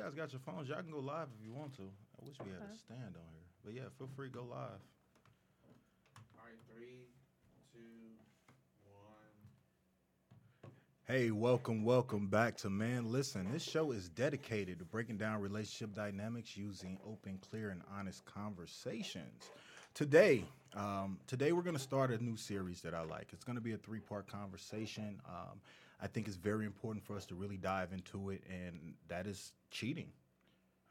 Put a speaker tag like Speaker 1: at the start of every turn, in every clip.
Speaker 1: you guys got your phones, y'all can go live if you want to. I wish we had a stand on here, but yeah, feel free to go live.
Speaker 2: All right, three, two, one.
Speaker 1: Hey, welcome, welcome back to Man Listen. This show is dedicated to breaking down relationship dynamics using open, clear, and honest conversations. Today, um, today we're going to start a new series that I like. It's going to be a three-part conversation. Um, I think it's very important for us to really dive into it, and that is cheating.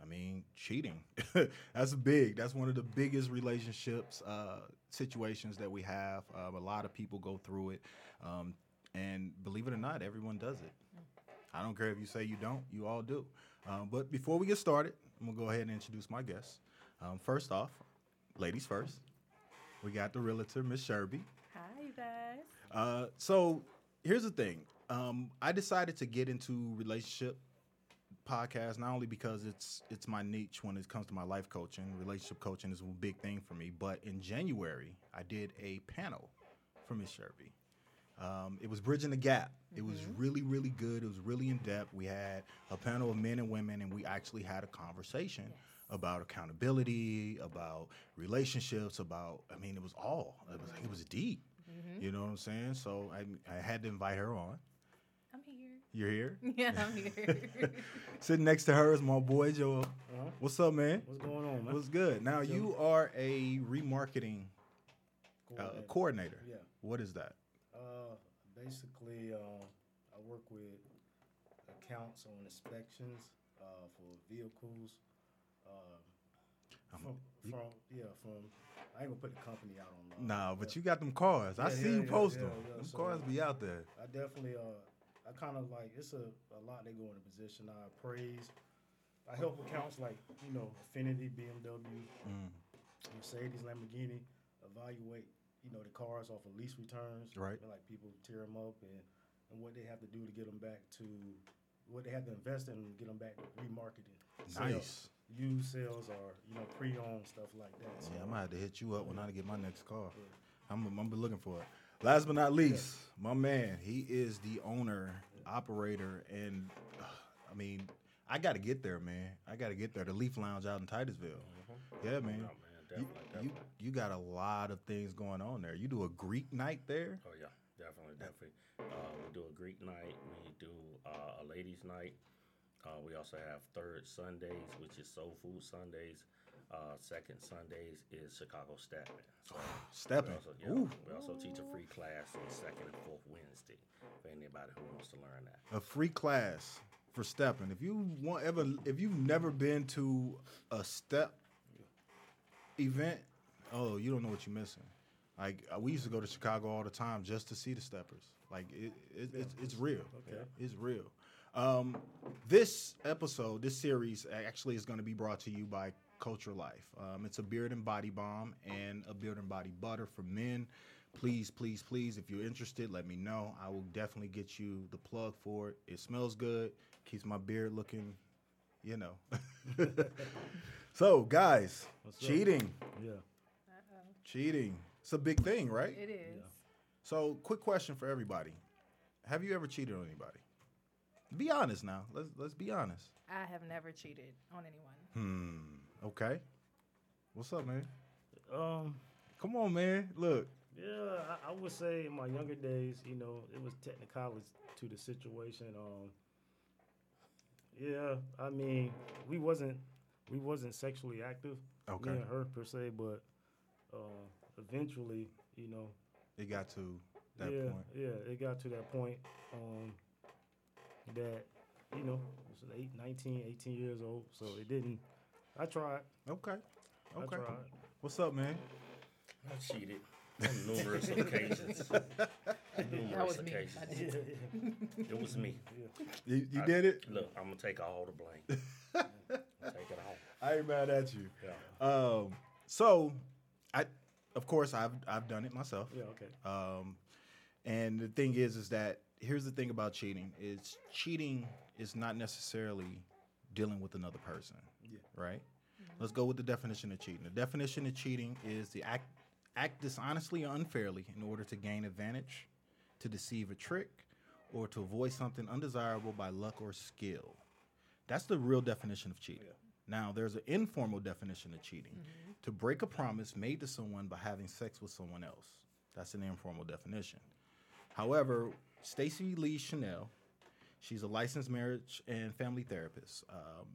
Speaker 1: I mean, cheating. That's big. That's one of the biggest relationships uh, situations that we have. Um, a lot of people go through it. Um, and believe it or not, everyone does it. I don't care if you say you don't, you all do. Um, but before we get started, I'm going to go ahead and introduce my guests. Um, first off, ladies first, we got the realtor, Miss Sherby.
Speaker 3: Hi, you guys.
Speaker 1: Uh, so here's the thing. Um, I decided to get into relationship podcast not only because it's it's my niche when it comes to my life coaching. Relationship coaching is a big thing for me. But in January, I did a panel for Miss Sherby. Um, it was bridging the gap. It was really, really good. It was really in depth. We had a panel of men and women, and we actually had a conversation about accountability, about relationships, about. I mean, it was all. It was, it was deep. You know what I'm saying? So I, I had to invite her on.
Speaker 3: I'm here.
Speaker 1: You're here.
Speaker 3: Yeah, I'm here.
Speaker 1: Sitting next to her is my boy Joel.
Speaker 4: Uh-huh.
Speaker 1: What's up, man?
Speaker 4: What's going on, man?
Speaker 1: What's good? Now you are a remarketing uh,
Speaker 4: Coordinator.
Speaker 1: coordinator.
Speaker 4: Yeah.
Speaker 1: What is that?
Speaker 4: Uh, basically, uh, I work with accounts on inspections uh, for vehicles. Uh,
Speaker 1: Um,
Speaker 4: from,
Speaker 1: you-
Speaker 4: from yeah, from I ain't gonna put the company out on. Uh,
Speaker 1: Nah, but you got them cars. I
Speaker 4: Yeah,
Speaker 1: see
Speaker 4: yeah,
Speaker 1: you
Speaker 4: yeah,
Speaker 1: post
Speaker 4: yeah,
Speaker 1: them.
Speaker 4: yeah,
Speaker 1: them
Speaker 4: so-
Speaker 1: cars be out there.
Speaker 4: I definitely uh, I kind of like it's a, a lot they go into position. I appraise. I help accounts like you know Infiniti, BMW,
Speaker 1: Mm,
Speaker 4: Mercedes, Lamborghini evaluate you know the cars off of lease returns.
Speaker 1: Right.
Speaker 4: Like people tear them up and and what they have to do to get them back to what they have to invest in and get them back remarketed.
Speaker 1: nice.
Speaker 4: Used sales or you know pre-owned stuff like that. So,
Speaker 1: Yeah, I'm gonna have to hit you up when I get my next car. I'm, I'm be looking for it. Last but not least, my man. He is the owner, operator, and uh, I mean, I got to get there, man. I got to get there. The Leaf Lounge out in Titusville. Yeah, man.
Speaker 5: Oh, man,
Speaker 1: You, you you got a lot of things going on there. You do a Greek night there.
Speaker 5: Oh yeah, definitely, definitely. Uh, we do a Greek night. We do uh, a ladies' night. Uh, we also have third Sundays, which is Soul Food Sundays. Uh, second Sundays is Chicago Stepping. So we
Speaker 1: Stepping.
Speaker 5: also, yeah,
Speaker 1: Ooh,
Speaker 5: we also teach a free class on second and fourth Wednesday for anybody who wants to learn that.
Speaker 1: a free class for stepping. If you want ever, if you've never been to a step event, oh, you don't know what you're missing. Like uh, we used to go to Chicago all the time just to see the steppers. Like it, it it's it's real.
Speaker 4: Okay.
Speaker 1: It's real. Um, this episode, this series, actually is going to be brought to you by Culture Life. Um, it's a beard and body balm and a beard and body butter for men. Please, please, please, if you're interested, let me know. I will definitely get you the plug for it. It smells good, keeps my beard looking, you know. so, guys,
Speaker 4: What's up?
Speaker 1: cheating,
Speaker 4: Yeah.
Speaker 3: Uh-oh.
Speaker 1: cheating. It's a big thing, right?
Speaker 3: It is.
Speaker 1: So, quick question for everybody: Have you ever cheated on anybody? Be honest now. Let's let's be honest.
Speaker 3: I have never cheated on anyone.
Speaker 1: Hmm. Okay. What's up, man?
Speaker 4: Um.
Speaker 1: Come on, man. Look.
Speaker 4: Yeah, I, I would say in my younger days, you know, it was technicality to the situation. Um, yeah, I mean, we wasn't we wasn't sexually active,
Speaker 1: Okay.
Speaker 4: me and her per se, but uh, eventually, you know,
Speaker 1: It got to that
Speaker 4: yeah,
Speaker 1: point.
Speaker 4: yeah, it got to that point um, that you know, I was eight, 19, 18 years old, so it didn't. I tried.
Speaker 1: Okay.
Speaker 4: I
Speaker 1: Okay.
Speaker 4: tried.
Speaker 1: What's up, man?
Speaker 5: I cheated on numerous occasions. numerous
Speaker 3: That was me.
Speaker 5: occasions.
Speaker 3: I did.
Speaker 5: It was me.
Speaker 1: You, you
Speaker 5: I-
Speaker 1: did it.
Speaker 5: Look, I'm gonna take all the blame. take it all.
Speaker 1: I ain't mad at you.
Speaker 5: Yeah.
Speaker 1: Um. So, I, of course, I've I've done it myself.
Speaker 4: Yeah, okay.
Speaker 1: Um, and the thing is, is that here's the thing about cheating: is cheating is not necessarily dealing with another person.
Speaker 4: Yeah.
Speaker 1: Right. Let's go with the definition of cheating. The definition of cheating is the act act dishonestly or unfairly in order to gain advantage, to deceive a trick, or to avoid something undesirable by luck or skill. That's the real definition of cheating. Now, there's an informal definition of cheating to break a promise made to someone by having sex with someone else. That's an informal definition. However, Stacy Lee Chanel, she's a licensed marriage and family therapist. Um,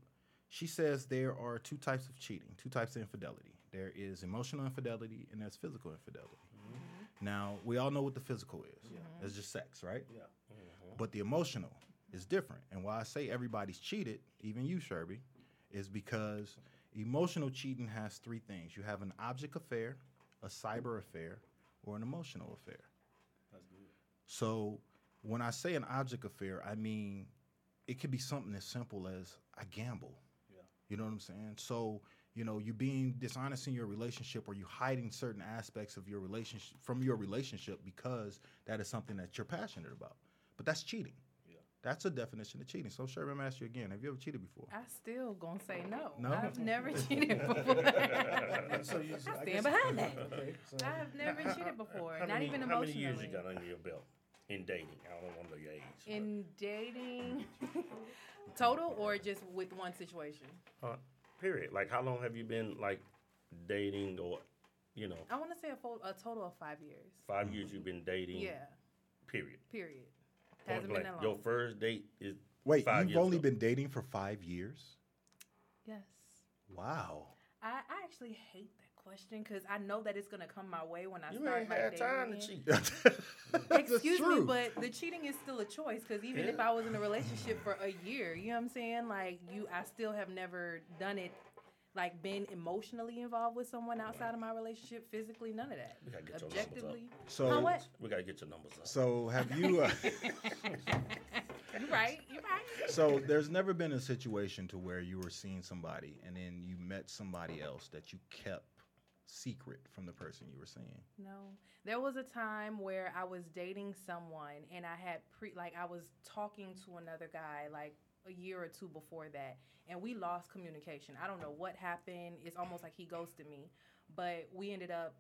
Speaker 1: she says there are two types of cheating, two types of infidelity. There is emotional infidelity and there's physical infidelity. Mm-hmm. Now, we all know what the physical is. It's just sex, right?
Speaker 4: Yeah. Mm-hmm.
Speaker 1: But the emotional is different. And why I say everybody's cheated, even you, Sherby, is because emotional cheating has three things. You have an object affair, a cyber affair, or an emotional affair.
Speaker 4: That's good.
Speaker 1: So when I say an object affair, I mean it could be something as simple as I gamble.
Speaker 4: Yeah.
Speaker 1: You know what I'm saying? So, you know, you being dishonest in your relationship or you hiding certain aspects of your relationship from your relationship because that is something that you're passionate about. But that's cheating.
Speaker 4: Yeah.
Speaker 1: That's a definition of cheating. So, Sherry, I'm gonna ask you again. Have you ever cheated before?
Speaker 3: I still gonna say no.
Speaker 1: No?
Speaker 3: I've never cheated before.
Speaker 4: so you,
Speaker 3: I
Speaker 4: I
Speaker 3: stand
Speaker 4: guess-
Speaker 3: behind that.
Speaker 4: Okay. So
Speaker 3: I have never cheated before,
Speaker 5: How
Speaker 3: not
Speaker 5: many,
Speaker 3: even
Speaker 5: how
Speaker 3: emotionally.
Speaker 5: many years you got under your belt in dating? I don't want the age. but-
Speaker 3: In dating, total or just with one situation?
Speaker 5: Uh, period. Like, how long have you been like dating, or you know,
Speaker 3: I want to say a, full, a total of five years.
Speaker 5: five years you've been dating?
Speaker 3: Yeah,
Speaker 5: Period.
Speaker 3: period. Hasn't been
Speaker 5: blank.
Speaker 3: that
Speaker 5: Your first date is
Speaker 1: Wait,
Speaker 5: five
Speaker 1: you've
Speaker 5: years
Speaker 1: only
Speaker 5: ago.
Speaker 1: been dating for five years?
Speaker 3: Yes.
Speaker 1: Wow.
Speaker 3: I, I actually hate that question because I know that it's gonna come my way when I
Speaker 5: You
Speaker 3: start
Speaker 5: ain't
Speaker 3: like
Speaker 5: had
Speaker 3: dating
Speaker 5: time to
Speaker 3: again.
Speaker 5: cheat.
Speaker 1: That's
Speaker 3: Excuse me, but the cheating is still a choice because even if I was in a relationship for a year, you know what I'm saying? Like you, I still have never done it, like been emotionally involved with someone outside of my relationship, physically, none of that.
Speaker 5: We gotta get your numbers up.
Speaker 1: So-
Speaker 3: Huh, what?
Speaker 5: We gotta get your numbers up.
Speaker 1: So, have you? Uh,
Speaker 3: You right, you right.
Speaker 1: so, there's never been a situation to where you were seeing somebody and then you met somebody else that you kept secret from the person you were seeing.
Speaker 3: No. There was a time where I was dating someone and I had pre like I was talking to another guy like a year or two before that and we lost communication. I don't know what happened. It's almost like he ghosted me. But we ended up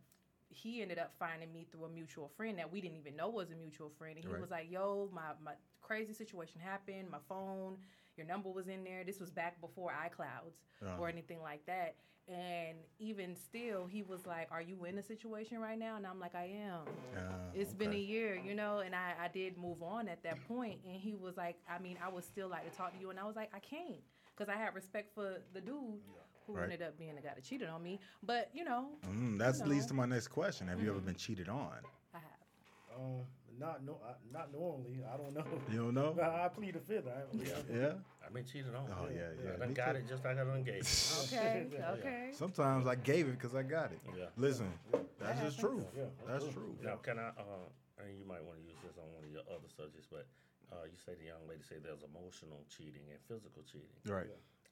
Speaker 3: he ended up finding me through a mutual friend that we didn't even know was a mutual friend. And he
Speaker 1: Right.
Speaker 3: was like, Yo, my, my crazy situation happened, my phone, your number was in there. This was back before iClouds
Speaker 1: Uh-huh.
Speaker 3: or anything like that. And even still, he was like, Are you in a situation right now? And I'm like, I am.
Speaker 1: Ah,
Speaker 3: It's been a year, you know, and I, I did move on at that point. And he was like, I mean, I would still like to talk to you. And I was like, I can't. Because I had respect for the dude who
Speaker 1: Right.
Speaker 3: ended up being the guy that cheated on me. But, you know,
Speaker 1: Mm, that
Speaker 3: you
Speaker 1: leads to my next question. Have you
Speaker 3: Mm-hmm.
Speaker 1: ever been cheated on?
Speaker 3: I have.
Speaker 4: Um, not no, I, not normally. I don't know.
Speaker 1: You don't know?
Speaker 4: I, I plead the fifth. I, yeah.
Speaker 1: Yeah.
Speaker 5: I've been cheated on.
Speaker 1: Oh, yeah, yeah.
Speaker 5: I done
Speaker 1: me
Speaker 5: got
Speaker 1: too.
Speaker 5: it just like I done gave it.
Speaker 3: Okay, okay.
Speaker 1: Sometimes I gave it because I got it.
Speaker 5: Yeah.
Speaker 1: Listen, that's
Speaker 3: That
Speaker 1: just true.
Speaker 4: Yeah,
Speaker 1: That's
Speaker 4: that's
Speaker 1: true.
Speaker 5: Now, can I? Uh, and you might want to use this on one of your other subjects, but uh, you say the young lady say there's emotional cheating and physical cheating.
Speaker 1: Right.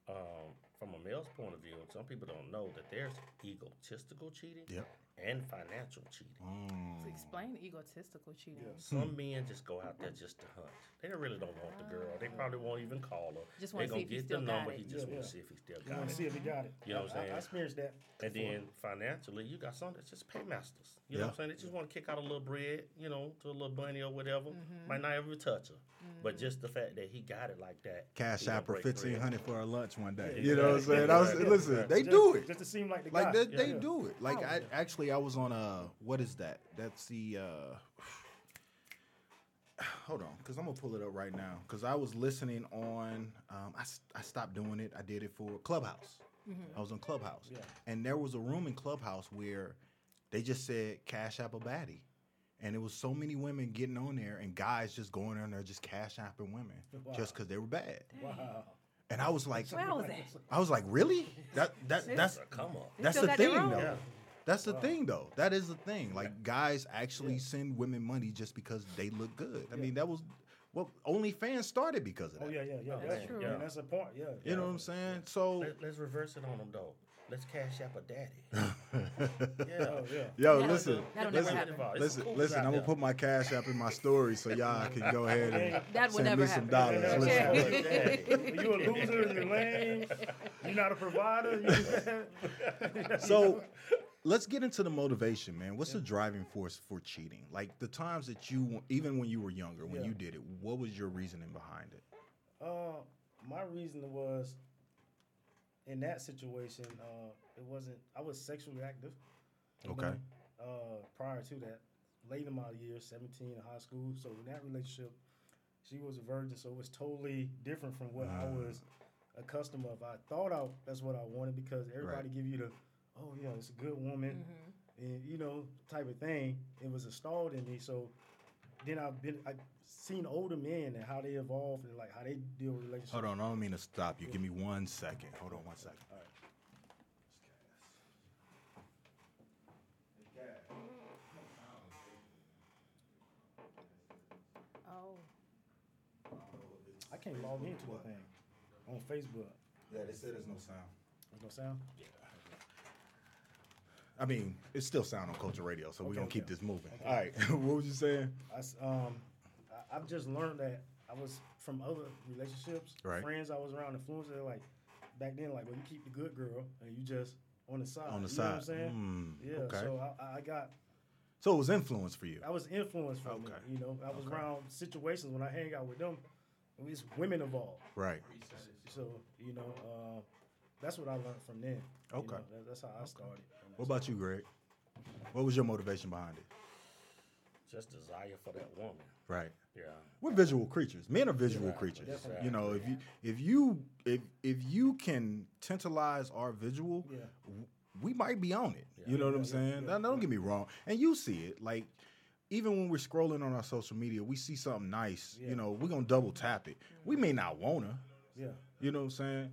Speaker 5: Um, from a male's point of view, some people don't know that there's egotistical cheating
Speaker 1: Yep.
Speaker 5: and financial cheating.
Speaker 1: Mm.
Speaker 3: To explain egotistical cheating.
Speaker 5: Some men just go out there just to hunt. They really don't want the girl. They probably won't even call her.
Speaker 3: Just
Speaker 5: they
Speaker 3: wanna
Speaker 5: gonna get the number. He just
Speaker 4: Yeah,
Speaker 5: want to
Speaker 4: yeah.
Speaker 5: see if he still
Speaker 4: You
Speaker 5: got
Speaker 4: want
Speaker 5: it.
Speaker 4: see if he got it.
Speaker 5: You know what I'm
Speaker 4: I- I,
Speaker 5: saying?
Speaker 4: I experienced that.
Speaker 5: And
Speaker 4: before.
Speaker 5: then financially, you got some that's just paymasters. You know what I'm saying? They just want to kick out a little bread, you know, to a little bunny or whatever.
Speaker 3: Mm-hmm.
Speaker 5: Might not ever touch her. But just the fact that he got it like that.
Speaker 1: Cash
Speaker 5: he gonna
Speaker 1: app for
Speaker 5: break bread.
Speaker 1: fifteen hundred for a lunch one day.
Speaker 5: Yeah,
Speaker 1: you know what I'm
Speaker 5: exactly.
Speaker 1: saying? I was
Speaker 5: Yeah.
Speaker 1: listen. They
Speaker 4: just,
Speaker 1: do it.
Speaker 4: just to seem like the
Speaker 1: Like
Speaker 4: guy.
Speaker 1: they,
Speaker 4: Yeah,
Speaker 1: they
Speaker 4: yeah.
Speaker 1: do it. Like
Speaker 3: Oh,
Speaker 1: I
Speaker 3: yeah.
Speaker 1: actually I was on a what is that? That's the uh hold on because I'm gonna pull it up right now because I was listening on um, I, s- I stopped doing it. I did it for Clubhouse. I was on Clubhouse,
Speaker 4: Yeah.
Speaker 1: and there was a room in Clubhouse where they just said Cash App a baddie. And it was so many women getting on there, and guys just going on there just cash apping women
Speaker 4: Wow.
Speaker 1: just because they were bad.
Speaker 4: Wow.
Speaker 1: And I was like,
Speaker 3: Where was that?
Speaker 1: I was like, really? That that that's
Speaker 5: come up.
Speaker 3: They
Speaker 1: that's the thing, though.
Speaker 5: Yeah.
Speaker 1: That's the thing, though. That is the thing. Like guys actually send women money just because they look good. I mean, that was well, OnlyFans started because of oh, that.
Speaker 4: Oh yeah, yeah, yeah.
Speaker 5: That's
Speaker 4: yeah.
Speaker 3: true.
Speaker 4: Yeah, that's a point. Yeah.
Speaker 1: You know what I'm saying? So,
Speaker 5: Let, let's reverse it on them though. Let's cash app a daddy. yeah.
Speaker 4: Oh yeah.
Speaker 1: yo,
Speaker 3: That'll-
Speaker 1: listen,
Speaker 3: that'll
Speaker 1: listen,
Speaker 3: never happen.
Speaker 1: Listen,
Speaker 5: cool
Speaker 1: listen. I'm gonna put my cash app in my story so y'all can go ahead and
Speaker 3: That would
Speaker 1: send
Speaker 3: never
Speaker 1: me some
Speaker 3: happen.
Speaker 1: dollars.
Speaker 4: Yeah,
Speaker 1: Listen,
Speaker 3: Okay.
Speaker 4: you a loser. You're lame. You're not a provider.
Speaker 1: So let's get into the motivation, man. What's the driving force for cheating? Like the times that you, even when you were younger, when
Speaker 4: Yeah.
Speaker 1: you did it, what was your reasoning behind it?
Speaker 4: Uh, my reason was in that situation, uh, it wasn't. I was sexually active.
Speaker 1: Okay.
Speaker 4: know, uh, prior to that, late in my year, seventeen in high school. So in that relationship, she was a virgin, so it was totally different from what I
Speaker 1: Mm.
Speaker 4: was accustomed of. I thought I that's what I wanted because everybody give you the, oh yeah, it's a good woman, and you know type of thing. It was installed in me. So then I've been I seen older men and how they evolve and like how they deal with relationships.
Speaker 1: Hold on, I don't mean to stop you. Give me one second. Hold on one second.
Speaker 4: All right.
Speaker 3: Oh.
Speaker 4: I can't log into the thing on Facebook.
Speaker 1: Yeah, they said there's no sound.
Speaker 4: There's no sound. Yeah.
Speaker 1: I mean, it's still sound on Culture Radio, so we're gonna keep this moving. All right, what was you saying?
Speaker 4: I, s- um, I, I've just learned that I was from other relationships,
Speaker 1: Right.
Speaker 4: friends I was around, influenced. Like back then, like, well, you keep the good girl and you just on the side.
Speaker 1: On the
Speaker 4: you Know what I'm
Speaker 1: side.
Speaker 4: saying?
Speaker 1: Mm,
Speaker 4: yeah.
Speaker 1: okay.
Speaker 4: So I, I got,
Speaker 1: So it was influence for you.
Speaker 4: I was influenced from
Speaker 1: Okay.
Speaker 4: it. You know, I was
Speaker 1: Okay.
Speaker 4: around situations when I hang out with them. It was women involved.
Speaker 1: Right.
Speaker 4: So you know, uh, that's what I learned from them. you
Speaker 1: Okay.
Speaker 4: know. That- that's how I started.
Speaker 1: What about you, Greg? What was your motivation behind it?
Speaker 5: Just desire for that woman.
Speaker 1: Right.
Speaker 5: Yeah.
Speaker 1: We're visual creatures. Men are visual
Speaker 5: Right,
Speaker 1: creatures.
Speaker 5: definitely.
Speaker 1: You know, if you if you if if you can tantalize our visual,
Speaker 4: Yeah.
Speaker 1: we might be on it.
Speaker 5: Yeah.
Speaker 1: You know what I'm
Speaker 4: Yeah, yeah,
Speaker 1: saying?
Speaker 4: yeah,
Speaker 1: Now, don't get me wrong. And you see it. Like even when we're scrolling on our social media, we see something nice.
Speaker 4: Yeah.
Speaker 1: You know, we're gonna double tap it. We may not wanna.
Speaker 4: Yeah.
Speaker 1: You know what I'm saying?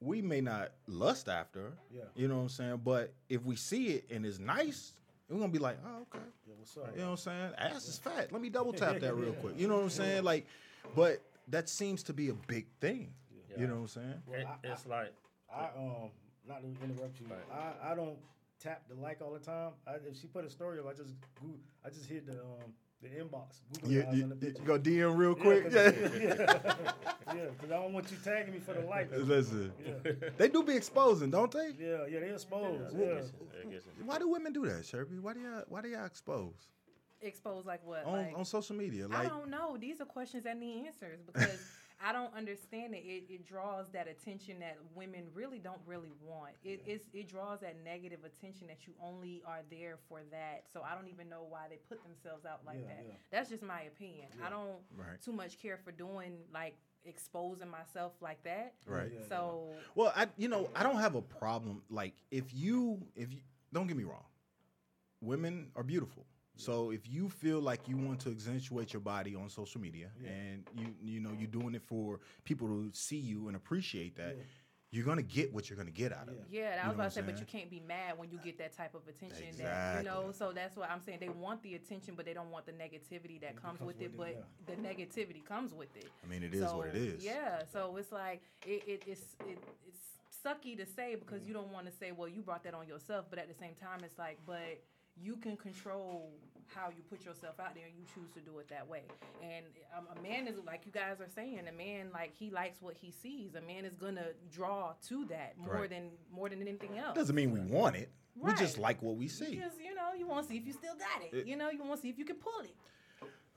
Speaker 1: We may not lust after. her,
Speaker 4: Yeah.
Speaker 1: You know what I'm saying? But if we see it and it's nice, we're gonna be like, oh, okay.
Speaker 4: Yeah. What's up?
Speaker 1: You know what I'm saying? Ass is fat. Let me double tap that real quick. You know what I'm saying? Like, but that seems to be a big thing.
Speaker 5: Yeah.
Speaker 1: You know what I'm saying?
Speaker 4: Well,
Speaker 5: It,
Speaker 4: I-
Speaker 5: it's like
Speaker 4: I um not to interrupt you.
Speaker 5: Right.
Speaker 4: I, I don't tap the like all the time. I, if she put a story up, I just I just hit the um the inbox. Google
Speaker 1: You, you,
Speaker 4: on the
Speaker 1: you go DM real
Speaker 4: Yeah,
Speaker 1: quick.
Speaker 4: 'cause-
Speaker 1: Yeah.
Speaker 4: yeah, yeah, because I don't want you tagging me for the like.
Speaker 1: Listen,
Speaker 4: Yeah,
Speaker 1: they do be exposing, don't they?
Speaker 4: yeah, yeah. They exposed.
Speaker 5: Yeah,
Speaker 4: Yeah,
Speaker 5: I guess it- I guess it-
Speaker 1: Why do women do that, Sherby? Why do y'all why do y'all expose
Speaker 3: Expose like what?
Speaker 1: on,
Speaker 3: like,
Speaker 1: on social media?
Speaker 3: I don't know. These are questions that need answers because I don't understand it. It, it draws that attention that women really don't really want. It it's, it draws that negative attention that you only are there for that. So I don't even know why they put themselves out like
Speaker 4: Yeah,
Speaker 3: that.
Speaker 4: yeah.
Speaker 3: That's just my opinion. I don't
Speaker 1: Right.
Speaker 3: too much care for doing like exposing myself like that.
Speaker 1: right?
Speaker 4: Yeah, yeah.
Speaker 3: So
Speaker 1: Well, I you know I don't have a problem. Like if you if you don't get me wrong, women are beautiful. So if you feel like you want to accentuate your body on social media
Speaker 4: Yeah.
Speaker 1: and you you know you're doing it for people to see you and appreciate that,
Speaker 4: Yeah.
Speaker 1: you're gonna get what you're gonna get out of it.
Speaker 3: Yeah, and I was about
Speaker 1: what
Speaker 3: to say,
Speaker 1: I'm
Speaker 3: but you can't be mad when you get that type of attention. That you know, so that's what I'm saying. They want the attention, but they don't want the negativity that comes,
Speaker 4: comes
Speaker 3: with it.
Speaker 4: with
Speaker 3: But
Speaker 4: it,
Speaker 3: the negativity comes with it.
Speaker 1: I mean, it is what it
Speaker 3: So,
Speaker 1: is.
Speaker 3: Yeah, so it's like it, it it's it, it's sucky to say because you don't want to say, well, you brought that on yourself, but at the same time, it's like, but you can control how you put yourself out there and you choose to do it that way and um, a man is like you guys are saying a man like he likes what he sees a man is gonna draw to that more
Speaker 1: Right.
Speaker 3: than more than anything else
Speaker 1: Doesn't mean we want it. We just like what we
Speaker 3: you
Speaker 1: see.
Speaker 3: just you know you want to see if you still got it,
Speaker 1: It-
Speaker 3: you know you want to see if you can pull it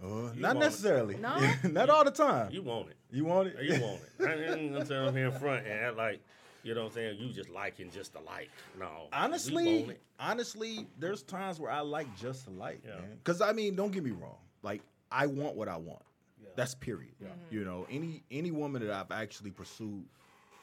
Speaker 1: Uh, not
Speaker 5: want it.
Speaker 1: necessarily.
Speaker 3: No?
Speaker 1: not all the time.
Speaker 5: You want it.
Speaker 1: You want it?
Speaker 5: You want it. I ain't gonna tell him here in front and act like, you know what I'm saying, you just liking just to like. No.
Speaker 1: honestly, honestly, there's times where I like just to like,
Speaker 5: Yeah.
Speaker 1: man. Because I mean, don't get me wrong. Like, I want what I want.
Speaker 4: Yeah.
Speaker 1: That's period. You know, any any woman that I've actually pursued,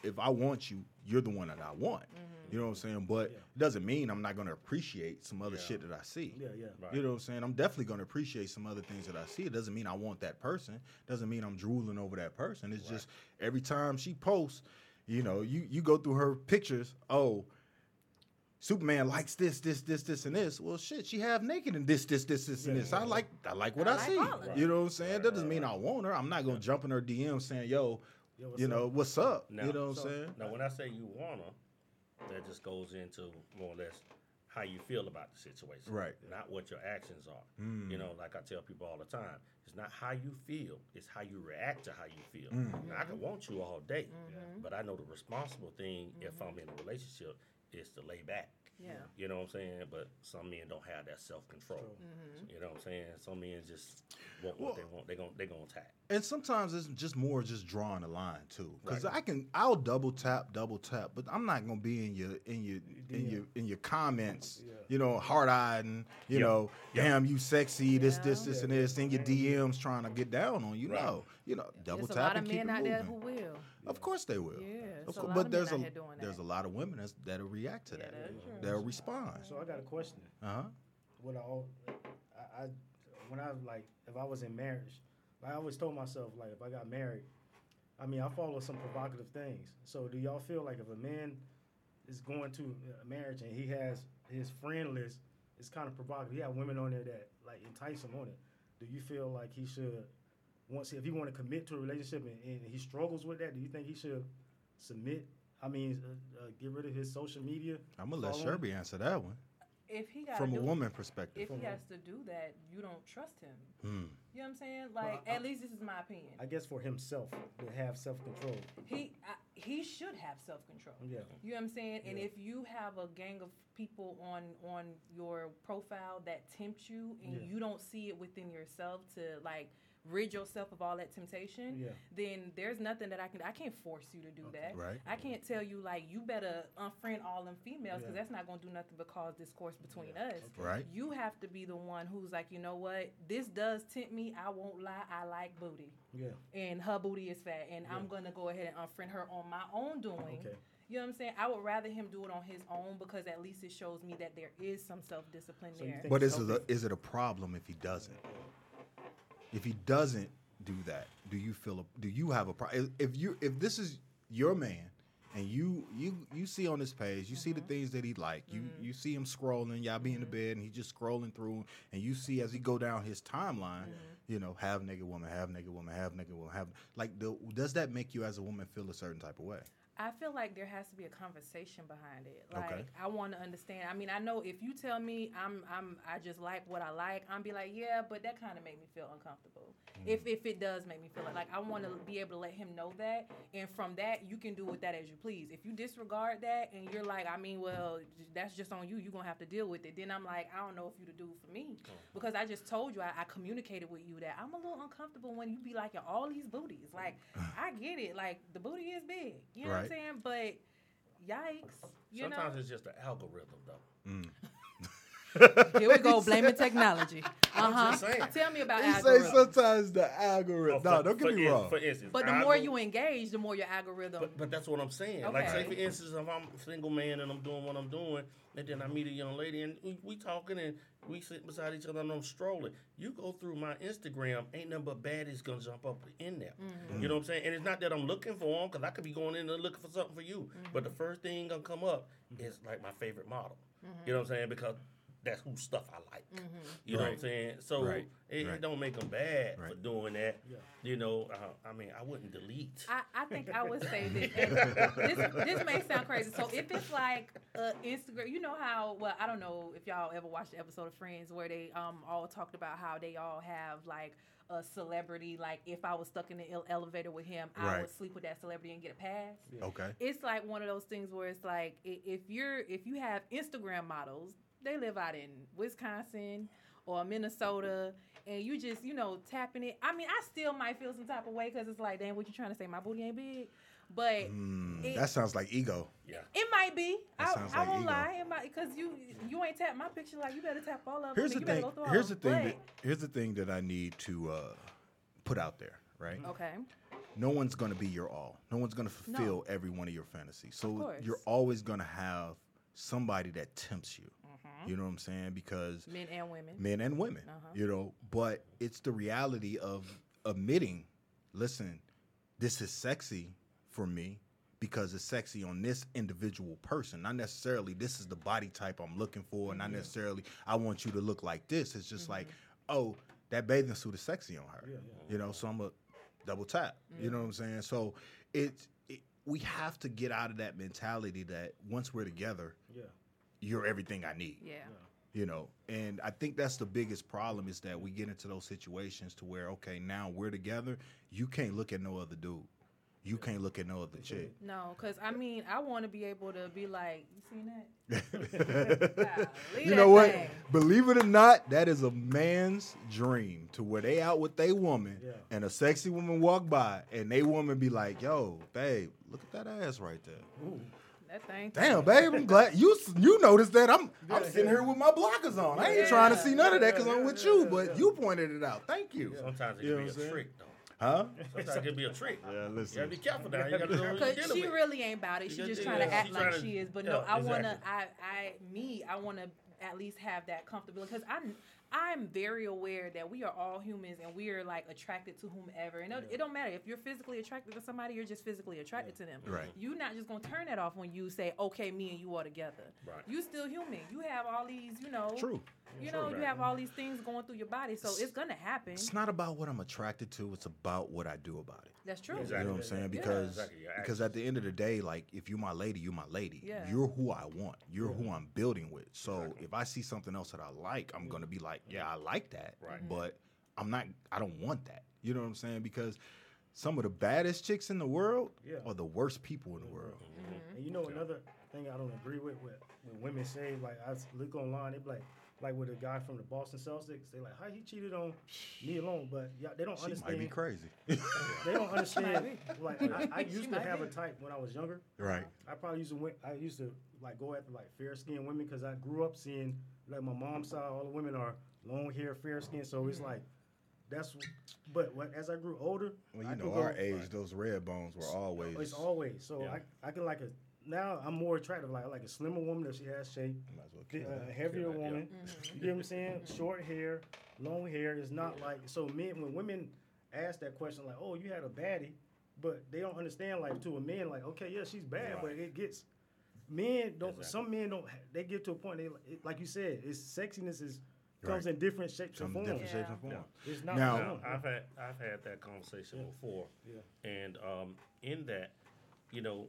Speaker 1: if I want you, you're the one that I want. Mm-hmm. You know what I'm saying? But
Speaker 4: Yeah.
Speaker 1: it doesn't mean I'm not going to appreciate some other
Speaker 5: Yeah.
Speaker 1: shit that I see.
Speaker 4: yeah, yeah.
Speaker 5: Right.
Speaker 1: You know what I'm saying? I'm definitely going to appreciate some other things that I see. It doesn't mean I want that person. Doesn't mean I'm drooling over that person. It's just every time she posts, you know, you you go through her pictures. Oh, Superman likes this, this, this, this, and this. Well, shit, she have naked and this, this, this, this, and this.
Speaker 4: yeah,
Speaker 1: I like I like what
Speaker 3: I
Speaker 1: I,
Speaker 3: like
Speaker 1: see.
Speaker 3: all of it.
Speaker 1: You know what I'm saying? That doesn't mean I want her. I'm not gonna jump in her DM saying, "Yo,
Speaker 4: Yo, what's
Speaker 1: you know what's up?"
Speaker 5: Now-
Speaker 1: you know what
Speaker 4: so-
Speaker 1: I'm saying?
Speaker 5: Now, when I say you want her, that just goes into more or less how you feel about the situation.
Speaker 1: Right.
Speaker 5: Not what your actions are.
Speaker 1: Mm.
Speaker 5: You know, like I tell people all the time, it's not how you feel, it's how you react to how you feel.
Speaker 1: Mm.
Speaker 5: Now, I can want you all day,
Speaker 3: Mm-hmm.
Speaker 5: but I know the responsible thing if I'm in a relationship is to lay back.
Speaker 3: Yeah.
Speaker 5: You know what I'm saying? But some men don't have that self control.
Speaker 3: Mm-hmm.
Speaker 5: You know what I'm saying? Some men just want what they want. They gon' they gonna attack.
Speaker 1: And sometimes it's just more just drawing a line too, because
Speaker 5: Right.
Speaker 1: I can I'll double tap, double tap, but I'm not gonna be in your in your in
Speaker 4: Yeah.
Speaker 1: your in your comments,
Speaker 4: Yeah.
Speaker 1: you know, hard eyed and you
Speaker 5: Yeah.
Speaker 1: know,
Speaker 5: Yeah.
Speaker 1: damn you sexy, this this
Speaker 3: Yeah.
Speaker 1: this and this, in your DMs trying to get down on you.
Speaker 5: Right.
Speaker 1: No, you know, double
Speaker 3: There's a
Speaker 1: tap
Speaker 3: lot of
Speaker 1: and keep
Speaker 3: men
Speaker 1: it
Speaker 3: out there who
Speaker 1: moving.
Speaker 3: will.
Speaker 1: Of course they will.
Speaker 3: Yeah,
Speaker 1: Of
Speaker 3: so a lot
Speaker 1: but
Speaker 3: of
Speaker 1: there's
Speaker 3: men
Speaker 1: a
Speaker 3: out here doing
Speaker 1: there's
Speaker 3: that.
Speaker 1: a lot of women that's, that'll react to
Speaker 3: Yeah,
Speaker 1: that.
Speaker 3: that's true.
Speaker 1: They'll respond.
Speaker 4: So I got a question.
Speaker 1: Uh huh.
Speaker 4: What I, I, I when I like if I was in marriage, I always told myself like if I got married, I mean I follow some provocative things. So do y'all feel like if a man is going to a marriage and he has his friend list, it's kind of provocative. He have women on there that like entice him on it. Do you feel like he should once if he want to commit to a relationship and, and he struggles with that? Do you think he should submit? I mean, uh, uh, get rid of his social media.
Speaker 1: I'm gonna let
Speaker 4: following?
Speaker 1: Sherby answer that one
Speaker 3: If he got
Speaker 1: from a woman perspective.
Speaker 3: if he has to do that, you don't trust him.
Speaker 1: Hmm.
Speaker 3: You know what I'm saying? Like,
Speaker 4: I-
Speaker 3: at least this is my opinion.
Speaker 4: I guess for himself to have self control.
Speaker 3: he I, he should have self control.
Speaker 4: Yeah.
Speaker 3: You know what I'm saying? And if you have a gang of people on on your profile that tempt you and
Speaker 4: Yeah.
Speaker 3: you don't see it within yourself to like rid yourself of all that temptation,
Speaker 4: Yeah.
Speaker 3: then there's nothing that I can I can't force you to do that.
Speaker 1: Right.
Speaker 3: I can't tell you like you better unfriend all them females because
Speaker 4: Yeah.
Speaker 3: that's not gonna do nothing but cause discourse between
Speaker 4: Yeah.
Speaker 3: us.
Speaker 4: Okay.
Speaker 1: Right.
Speaker 3: You have to be the one who's like, you know what, this does tempt me. I won't lie. I like booty,
Speaker 4: Yeah.
Speaker 3: and her booty is fat, and I'm gonna go ahead and unfriend her on my own doing.
Speaker 4: Okay.
Speaker 3: You know what I'm saying? I would rather him do it on his own because at least it shows me that there is some self discipline
Speaker 4: So
Speaker 3: there.
Speaker 1: But is it a, is it a problem if he doesn't? If he doesn't do that, do you feel a, do you have a problem? If you if this is your man and you you you see on his page, you see the mm-hmm. things that he like, you mm-hmm. you see him scrolling, y'all be in the mm-hmm. bed and he just scrolling through, and you see as he go down his timeline, you know, have nigga woman, have nigga woman, have nigga woman, have like the, does that make you as a woman feel a certain type of way?
Speaker 3: I feel like there has to be a conversation behind it. Like
Speaker 1: Okay.
Speaker 3: I want to understand. I mean, I know if you tell me I'm I'm I just like what I like, I'm be like, yeah, but that kind of made me feel uncomfortable. Mm. If if it does make me feel like, like I want to be able to let him know that, and from that you can do with that as you please. If you disregard that and you're like, I mean, well, that's just on you. You're gonna have to deal with it. Then I'm like, I don't know if you to do for me because I just told you I, I communicated with you that I'm a little uncomfortable when you be liking all these booties. Like I get it. Like the booty is big. You know what I'm saying? But yikes. You
Speaker 5: Sometimes
Speaker 3: know.
Speaker 5: it's just the algorithm, though.
Speaker 3: Here we go, blaming technology. Uh huh.
Speaker 5: just.
Speaker 3: Tell me about
Speaker 1: He say sometimes the algorithm.
Speaker 5: Oh,
Speaker 1: no, don't get
Speaker 5: for
Speaker 1: me
Speaker 5: in-
Speaker 1: wrong.
Speaker 5: For instance,
Speaker 3: But the
Speaker 5: I
Speaker 3: more you engage, the more your algorithm.
Speaker 5: But, but that's what I'm saying. Like, say for instance, if I'm a single man and I'm doing what I'm doing, and then I meet a young lady and we, we talking and we sit beside each other and I'm strolling. You go through my Instagram, ain't nothing but baddies gonna jump up in there.
Speaker 3: Mm-hmm.
Speaker 5: You know what I'm saying? And it's not that I'm looking for them because I could be going in there looking for something for you. But
Speaker 3: Mm-hmm.
Speaker 5: the first thing gonna come up is like my favorite model. You know what I'm saying? Because that's who stuff I like.
Speaker 3: Mm-hmm.
Speaker 5: You know what I'm saying? So
Speaker 1: Right.
Speaker 5: it,
Speaker 1: Right.
Speaker 5: it don't make them bad for doing that.
Speaker 4: Yeah.
Speaker 5: You know, uh, I mean, I wouldn't delete.
Speaker 3: I, I think I would say this. this. This may sound crazy. So if it's like uh, Instagram, you know how? Well, I don't know if y'all ever watched the episode of Friends where they um all talked about how they all have like a celebrity. Like if I was stuck in the elevator with him, I
Speaker 1: Right.
Speaker 3: would sleep with that celebrity and get a pass.
Speaker 1: Okay.
Speaker 3: It's like one of those things where it's like if you're if you have Instagram models, they live out in Wisconsin or Minnesota, and you just you know tapping it. I mean, I still might feel some type of way because it's like, damn, what you trying to say? My booty ain't big, but
Speaker 1: Mm,
Speaker 3: It-
Speaker 1: that sounds like ego.
Speaker 5: yeah.
Speaker 3: it might be.
Speaker 1: That
Speaker 3: I,
Speaker 1: sounds
Speaker 3: I
Speaker 1: like
Speaker 3: won't
Speaker 1: ego.
Speaker 3: lie, it might because you you ain't tapped my picture like you better tap all of them.
Speaker 1: Here's
Speaker 3: and
Speaker 1: the
Speaker 3: you better
Speaker 1: thing.
Speaker 3: go through
Speaker 1: Here's the thing. That, here's the thing that I need to uh, put out there. Right.
Speaker 3: Okay.
Speaker 1: No one's gonna be your all. No one's gonna fulfill
Speaker 3: No.
Speaker 1: every one of your fantasies. So
Speaker 3: course.
Speaker 1: you're always gonna have somebody that tempts you.
Speaker 3: Mm-hmm.
Speaker 1: You know what I'm saying? Because
Speaker 3: Men and women.
Speaker 1: men and women.
Speaker 3: Uh-huh.
Speaker 1: You know, but it's the reality of admitting, listen, this is sexy for me because it's sexy on this individual person. Not necessarily this is the body type I'm looking for, and not necessarily I want you to look like this. It's just like, oh, that bathing suit is sexy on her.
Speaker 4: Yeah, yeah.
Speaker 1: You know, so I'm a double tap. You know what I'm saying? So it's it, we have to get out of that mentality that once we're together,
Speaker 4: Yeah.
Speaker 1: you're everything I need
Speaker 3: Yeah.
Speaker 1: you know and i think that's the biggest problem is that we get into those situations to where okay now we're together you can't look at no other dude you can't look at no other chick.
Speaker 3: No, because I mean, I want to be able to be like, you seen that? Golly,
Speaker 1: you
Speaker 3: that
Speaker 1: know what?
Speaker 3: thing.
Speaker 1: Believe it or not, that is a man's dream to where they out with they woman
Speaker 4: Yeah.
Speaker 1: and a sexy woman walk by and they woman be like, "Yo, babe, look at that ass right there."
Speaker 3: That thing.
Speaker 1: Damn, babe, I'm glad you you noticed that. I'm I'm sitting here with my blockers on. I ain't trying to see none of that because I'm with you, but you pointed it out. Thank you.
Speaker 5: Sometimes it
Speaker 1: You know
Speaker 5: can be a
Speaker 1: saying?
Speaker 5: trick, though.
Speaker 1: Huh?
Speaker 5: Sometimes it can be a trick.
Speaker 1: Yeah,
Speaker 5: You
Speaker 1: listen.
Speaker 5: gotta be careful now. You gotta know who
Speaker 3: Cause she
Speaker 5: with.
Speaker 3: really ain't about it. She
Speaker 5: Yeah,
Speaker 3: just
Speaker 5: yeah,
Speaker 3: trying to act
Speaker 5: She
Speaker 3: like
Speaker 5: tryna-
Speaker 3: she is. But
Speaker 5: yeah,
Speaker 3: no, I wanna. I, I, me, I wanna at least have that comfortability. Cause I'm, I'm very aware that we are all humans and we are like attracted to whomever. And it, it don't matter if you're physically attracted to somebody, you're just physically attracted to them.
Speaker 1: Right.
Speaker 3: You're not just gonna turn that off when you say, okay, me and you are together.
Speaker 5: Right.
Speaker 3: You still human. You have all these, you know.
Speaker 1: True.
Speaker 3: You know, you
Speaker 5: right.
Speaker 3: have all these things going through your body, so it's gonna happen.
Speaker 1: It's not about what I'm attracted to, it's about what I do about it.
Speaker 3: That's true.
Speaker 5: Exactly.
Speaker 1: You know what I'm saying?
Speaker 3: Yeah.
Speaker 1: Because
Speaker 5: Exactly, your
Speaker 1: because at the end of the day, like if you're my lady, you're my lady.
Speaker 3: Yeah.
Speaker 1: You're who I want. You're who I'm building with. So if I see something else that I like, I'm gonna be like, yeah, I like that.
Speaker 5: Right.
Speaker 1: But I'm not. I don't want that. You know what I'm saying? Because some of the baddest chicks in the world
Speaker 4: Yeah.
Speaker 1: are the worst people in the world. Mm-hmm. Mm-hmm. Mm-hmm.
Speaker 4: And you know another thing I don't agree with with when women say like I look online they be like like with a guy from the Boston Celtics they like how he cheated on me alone but yeah they don't
Speaker 1: She
Speaker 4: understand
Speaker 1: might be crazy.
Speaker 4: they don't understand like I, I
Speaker 3: She
Speaker 4: used to have
Speaker 3: be.
Speaker 4: a type when I was younger
Speaker 1: right.
Speaker 4: I probably used to win, I used to like go after like fair skinned women because I grew up seeing like my mom's side all the women are long hair fair skin so it's mm-hmm. like that's but when, as I grew older
Speaker 1: Well, you
Speaker 4: could
Speaker 1: know,
Speaker 4: go-
Speaker 1: our age, those red bones were always.
Speaker 4: it's always so
Speaker 5: Yeah.
Speaker 4: I, I can like a now I'm more attractive like I like a slimmer woman that she has shape
Speaker 1: Might as well
Speaker 4: the,
Speaker 1: kill
Speaker 4: uh,
Speaker 1: that.
Speaker 4: heavier
Speaker 5: Kill that, yeah.
Speaker 4: woman mm-hmm. you get what I'm saying mm-hmm. short hair long hair is not like so men when women ask that question like oh you had a baddie but they don't understand like to a man like okay yeah she's bad but it gets men don't
Speaker 5: Exactly.
Speaker 4: some men don't they get to a point they like you said it's sexiness is comes
Speaker 1: Right.
Speaker 4: in different shapes
Speaker 1: Some
Speaker 4: and forms
Speaker 1: different shapes and
Speaker 5: Yeah.
Speaker 4: it's not
Speaker 1: Now-
Speaker 5: Now. I've had I've had that conversation before,
Speaker 4: Yeah.
Speaker 5: and um, in that, you know,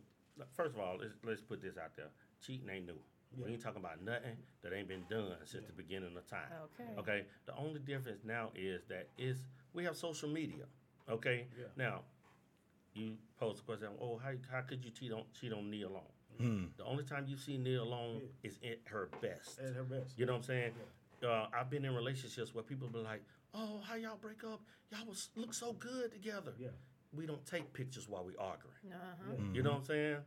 Speaker 5: first of all, let's, let's put this out there: cheating ain't new. We ain't talking about nothing that ain't been done since the beginning of time.
Speaker 3: Okay.
Speaker 5: Okay. The only difference now is that is we have social media. Okay.
Speaker 4: Yeah.
Speaker 5: Now, you pose the question: Oh, how how could you cheat on cheat on Nia Long?
Speaker 1: Hmm.
Speaker 5: The only time you see Nia Long is at her best.
Speaker 4: at her best
Speaker 5: You know what I'm saying? Uh, I've been in relationships where people be like, "Oh, how y'all break up? Y'all was look so good together."
Speaker 4: yeah
Speaker 5: We don't take pictures while we arguing.
Speaker 3: Uh-huh.
Speaker 1: Mm-hmm.
Speaker 5: You know what I'm saying?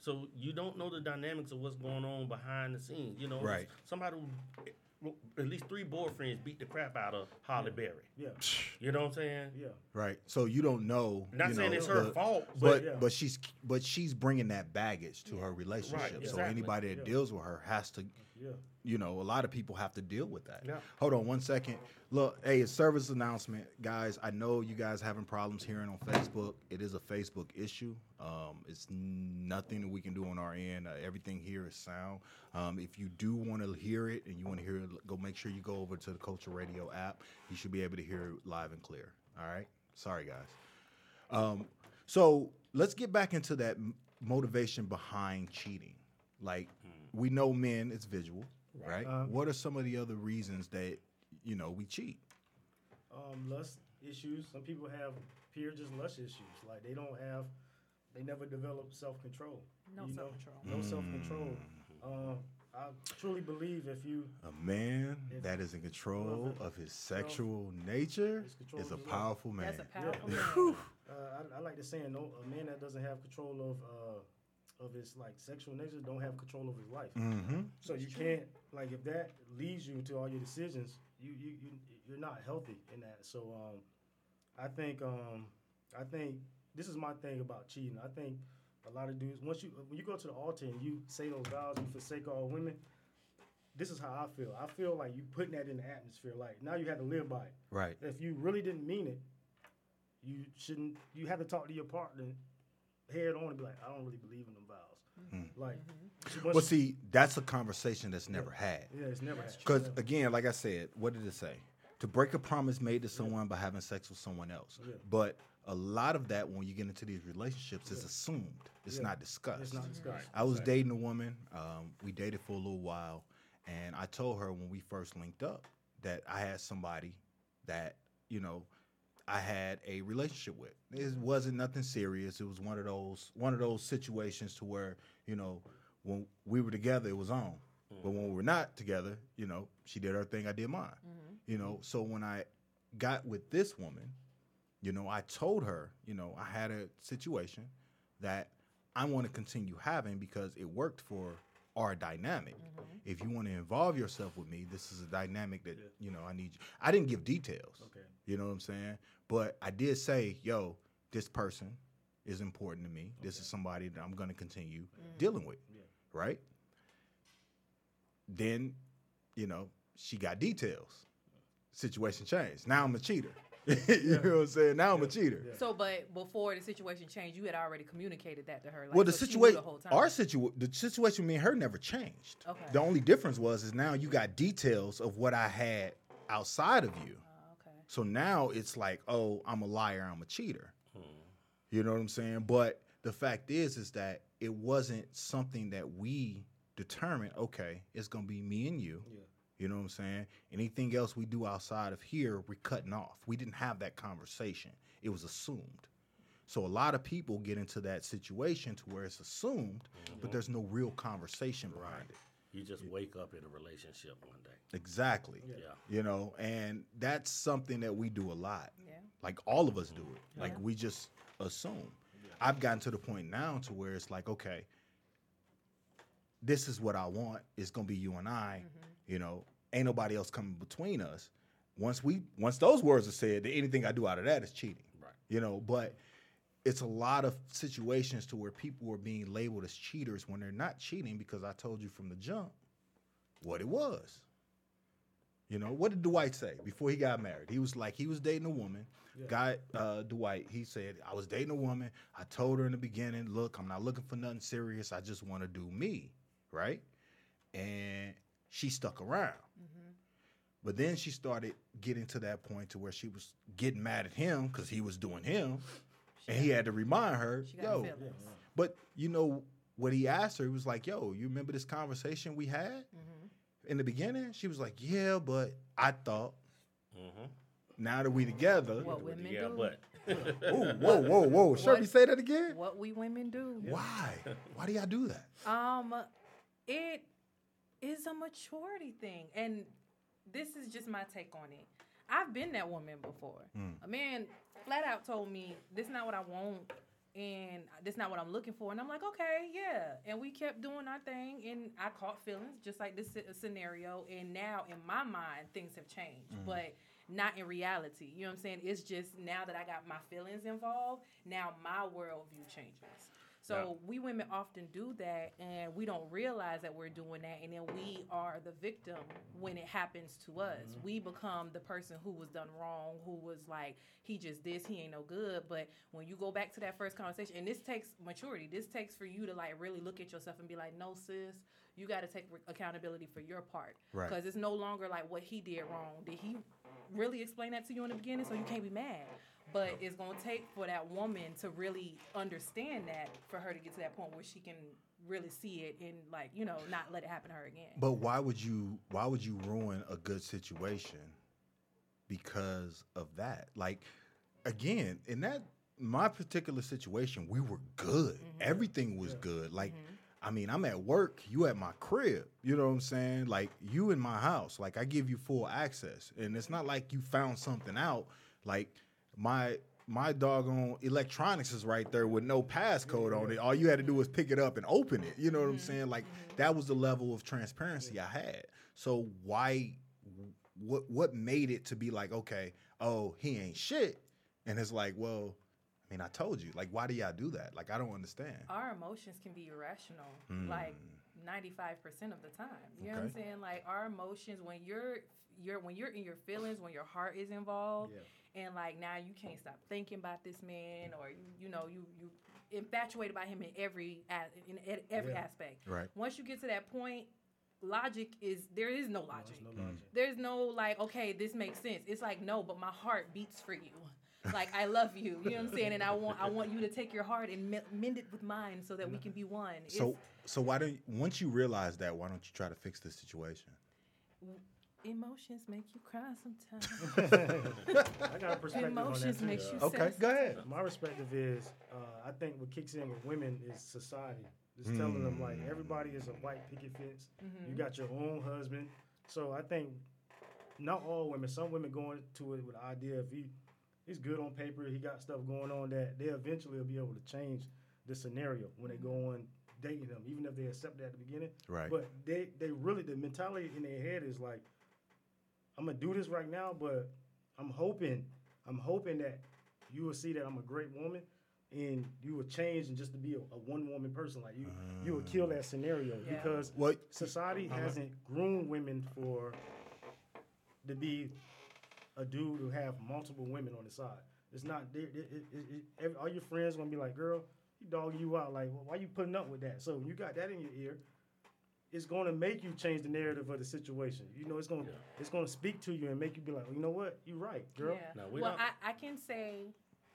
Speaker 5: So you don't know the dynamics of what's going on behind the scenes. You know,
Speaker 1: Right.
Speaker 5: Somebody, at least three boyfriends beat the crap out of Halle Berry.
Speaker 4: yeah
Speaker 5: You know what I'm saying?
Speaker 4: yeah
Speaker 1: Right. So you don't know.
Speaker 5: Not
Speaker 1: you
Speaker 5: saying
Speaker 1: know,
Speaker 5: it's her
Speaker 1: the-
Speaker 5: fault,
Speaker 1: But
Speaker 5: but,
Speaker 4: yeah.
Speaker 1: but she's but she's bringing that baggage to her relationship. So
Speaker 5: exactly.
Speaker 1: anybody that
Speaker 4: Yeah.
Speaker 1: deals with her has to,
Speaker 4: yeah
Speaker 1: you know, a lot of people have to deal with that.
Speaker 5: Yeah.
Speaker 1: Hold on one second. Look, hey, it's service announcement, guys. I know you guys having problems hearing on Facebook. It is a Facebook issue. Um, it's nothing that we can do on our end. Uh, everything here is sound. Um, if you do want to hear it and you want to hear it, go make sure you go over to the Culture Radio app. You should be able to hear it live and clear. All right. Sorry, guys. Um, so let's get back into that m- motivation behind cheating. Like we know men, it's visual, right?
Speaker 4: Uh-huh.
Speaker 1: what are some of the other reasons that you know we cheat?
Speaker 4: um, lust issues. Some people have pure just lust issues. Like they don't have, they never develop self control.
Speaker 3: No self-control.
Speaker 4: No self control. Um, I truly believe if you
Speaker 1: A man that is in control
Speaker 4: Well,
Speaker 1: of his sexual nature is a
Speaker 4: of his life.
Speaker 1: powerful man.
Speaker 3: That's a powerful
Speaker 4: Yeah.
Speaker 3: man.
Speaker 4: uh, I, I like the saying, no, a man that doesn't have control of uh, of his like sexual nature don't have control over his life.
Speaker 1: mm-hmm.
Speaker 4: So you can't like if that leads you to all your decisions, you you, you you're not healthy in that. So um, I think um, I think this is my thing about cheating. I think a lot of dudes once you when you go to the altar and you say those vows, you forsake all women. This is how I feel. I feel like you putting that in the atmosphere. Like now you have to live by it.
Speaker 1: Right.
Speaker 4: If you really didn't mean it, you shouldn't. You have to talk to your partner head on and be like, I don't really believe in them. Like, she- once
Speaker 1: Well, see, that's a conversation that's never had.
Speaker 4: yeah, it's never happened.
Speaker 1: Because again, like I said, what did it say? To break a promise made to someone by having sex with someone else.
Speaker 4: Yeah.
Speaker 1: But a lot of that, when you get into these relationships, is assumed. It's
Speaker 4: Yeah.
Speaker 1: not discussed.
Speaker 4: It's not discussed.
Speaker 1: I was dating a woman. Um, we dated for a little while, and I told her when we first linked up that I had somebody that you know I had a relationship with. It wasn't nothing serious. It was one of those one of those situations to where you know when we were together, it was on. But when we were not together, you know, she did her thing, I did mine. Mm-hmm. You know, so when I got with this woman, you know, I told her, you know, I had a situation that I want to continue having because it worked for our dynamic. Mm-hmm. If you want to involve yourself with me, this is a dynamic that, you know, I need you. I didn't give details.
Speaker 4: Okay.
Speaker 1: You know what I'm saying? But I did say, yo, this person is important to me. This is somebody that I'm going to continue mm-hmm. dealing with. Right? Then, you know, she got details. Situation changed. Now I'm a cheater. you know what I'm saying? Now I'm a cheater.
Speaker 3: So, but before the situation changed, you had already communicated that to her. Like,
Speaker 1: well, the
Speaker 3: so
Speaker 1: situation,
Speaker 3: the whole time.
Speaker 1: our situa- the situation, me and her never changed.
Speaker 3: Okay.
Speaker 1: The only difference was is now you got details of what I had outside of you.
Speaker 3: Oh, okay.
Speaker 1: So now it's like, oh, I'm a liar, I'm a cheater. Hmm. You know what I'm saying? But the fact is, is that it wasn't something that we determined. Okay, it's gonna be me and you.
Speaker 4: Yeah.
Speaker 1: You know what I'm saying? Anything else we do outside of here, we're cutting off. We didn't have that conversation. It was assumed. So a lot of people get into that situation to where it's assumed, but mhm. there's no real conversation behind it.
Speaker 5: You just wake up in a relationship one day.
Speaker 1: Exactly.
Speaker 5: Yeah.
Speaker 1: You know, and that's something that we do a lot.
Speaker 3: Yeah.
Speaker 1: Like all of us do mm-hmm. it. Like we just assume. I've gotten to the point now to where it's like, okay, this is what I want. It's gonna be you and I. Mm-hmm. You know, ain't nobody else coming between us. Once we once those words are said, then anything I do out of that is cheating.
Speaker 5: Right.
Speaker 1: You know, but it's a lot of situations to where people are being labeled as cheaters when they're not cheating because I told you from the jump what it was. You know, what did Dwight say before he got married? He was like, he was dating a woman. Guy, uh, Dwight, he said, I was dating a woman. I told her in the beginning, look, I'm not looking for nothing serious. I just want to do me, right? And she stuck around. But then she started getting to that point to where she was getting mad at him because he was doing him. And he had to remind her,
Speaker 3: She
Speaker 1: yo,
Speaker 3: feelings.
Speaker 1: but you know what he asked her? He was like, "Yo, you remember this conversation we had
Speaker 3: Mm-hmm.
Speaker 1: in the beginning?" She was like, "Yeah, but I thought
Speaker 5: Mm-hmm.
Speaker 1: now that we together."
Speaker 3: What women
Speaker 5: yeah,
Speaker 3: do.
Speaker 5: but
Speaker 1: Ooh, whoa, whoa, whoa! Shirley, say that again.
Speaker 3: What we women do.
Speaker 1: Why? Why do y'all do that?
Speaker 3: Um, it is a maturity thing, and this is just my take on it. I've been that woman before. Mm. A man flat out told me, "This is not what I want." And this is not what I'm looking for, and I'm like, okay, yeah. And we kept doing our thing, and I caught feelings, just like this scenario. And now, in my mind, things have changed, mm. but not in reality. You know what I'm saying? It's just now that I got my feelings involved, now my worldview changes. So we women often do that, and we don't realize that we're doing that, and then we are the victim when it happens to us. Mm-hmm. We become the person who was done wrong, who was like, he just this, he ain't no good. But when you go back to that first conversation, and this takes maturity, this takes for you to like really look at yourself and be like, no, sis, you got to take re- accountability for your part,
Speaker 1: Right.
Speaker 3: Because it's no longer like what he did wrong. Did he really explain that to you in the beginning? So you can't be mad. But it's gonna take for that woman to really understand that for her to get to that point where she can really see it and like you know not let it happen to her again.
Speaker 1: But why would you? Why would you ruin a good situation because of that? Like, again, in that my particular situation, we were good. Mm-hmm. Everything was good. Like, mm-hmm. I mean, I'm at work, you at my crib. You know what I'm saying? Like, you in my house. Like, I give you full access, and it's not like you found something out. Like, my my doggone electronics is right there with no passcode on it. All you had to do was pick it up and open it. You know what I'm saying? Like that was the level of transparency I had. So why what what made it to be like, okay, oh, he ain't shit. And it's like, well, I mean, I told you. Like, why do y'all do that? Like, I don't understand.
Speaker 3: our emotions can be irrational, hmm. like ninety five percent of the time. You know what I'm. Saying? Like our emotions when you're you're when you're in your feelings, when your heart is involved, and like now you can't stop thinking about this man, or you you know you you infatuated by him in every in every
Speaker 4: Yeah.
Speaker 3: aspect.
Speaker 1: Right.
Speaker 3: Once you get to that point, logic is there is no logic.
Speaker 4: No logic. Mm.
Speaker 3: There's no like, okay, this makes sense. It's like no, but my heart beats for you. Like I love you, you know what I'm saying, and I want I want you to take your heart and mend it with mine so that we can be one.
Speaker 1: So
Speaker 3: It's-
Speaker 1: so why don't once you realize that, why don't you try to fix the situation?
Speaker 3: Emotions make you cry sometimes.
Speaker 4: I got a perspective on
Speaker 3: Emotions
Speaker 4: that too.
Speaker 3: you
Speaker 1: Okay,
Speaker 3: sensitive.
Speaker 1: go ahead.
Speaker 4: My perspective is, uh, I think what kicks in with women is society. Just telling them like hmm. everybody is a white picket fence. Mm-hmm. You got your own husband. So I think not all women. Some women go into it with the idea if he he's good on paper, he got stuff going on that they eventually will be able to change the scenario when they go mm-hmm. on dating him, even if they accept it at the beginning.
Speaker 1: Right.
Speaker 4: But they they really the mentality in their head is like, I'm gonna do this right now, but I'm hoping I'm hoping that you will see that I'm a great woman and you will change and just to be a, a one woman person. Like you you will kill that scenario
Speaker 3: Yeah.
Speaker 4: because
Speaker 1: What?
Speaker 4: society uh-huh. hasn't groomed women for to be a dude who have multiple women on the side. It's not. They, it, it, it, it, every, all your friends gonna be like, "Girl, he dogging you out. Like, why you putting up with that?" So when you got that in your ear, it's gonna make you change the narrative of the situation. You know, it's gonna it's gonna speak to you and make you be like, "You know what? You're right, girl."
Speaker 3: Yeah.
Speaker 5: Now, we
Speaker 3: well, I, I can say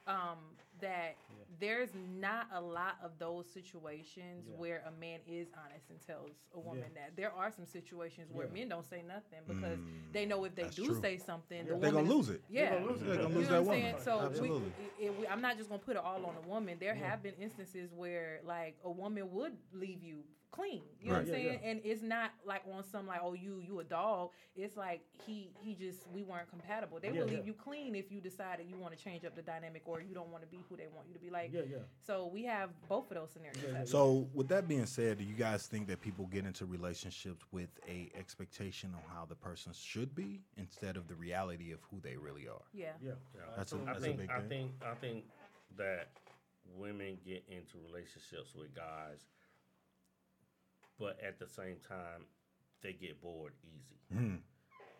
Speaker 3: um, that there's not a lot of those situations
Speaker 4: Yeah.
Speaker 3: where a man is honest and tells a woman that. There are some situations where
Speaker 4: Yeah.
Speaker 3: men don't say nothing because they know if they do
Speaker 1: true.
Speaker 3: say something, the
Speaker 4: They're
Speaker 1: They're gonna lose it.
Speaker 3: Yeah,
Speaker 4: gonna lose it.
Speaker 1: They're gonna
Speaker 3: You
Speaker 1: lose
Speaker 3: know
Speaker 1: that
Speaker 3: what
Speaker 1: woman.
Speaker 3: saying? So we,
Speaker 1: Absolutely.
Speaker 3: it, it- we- I'm not just gonna put it all on a woman. There have been instances where like a woman would leave you clean. You know what I'm
Speaker 4: Right. Yeah,
Speaker 3: saying? And it's not like on some like, oh, you you a dog. It's like he he just we weren't compatible. They
Speaker 4: Yeah,
Speaker 3: will leave
Speaker 4: yeah.
Speaker 3: you clean if you decided you want to change up the dynamic or you don't want to be who they want you to be. Like
Speaker 4: Yeah, yeah.
Speaker 3: so, we have both of those scenarios.
Speaker 4: Yeah, yeah.
Speaker 1: So, with that being said, do you guys think that people get into relationships with a expectation on how the person should be instead of the reality of who they really are?
Speaker 3: yeah.
Speaker 4: Yeah,
Speaker 5: Yeah.
Speaker 1: That's a-
Speaker 4: totally
Speaker 5: I
Speaker 1: that's
Speaker 5: think
Speaker 1: big
Speaker 5: I
Speaker 1: thing.
Speaker 5: think I think that women get into relationships with guys, but at the same time, they get bored easy. Hmm.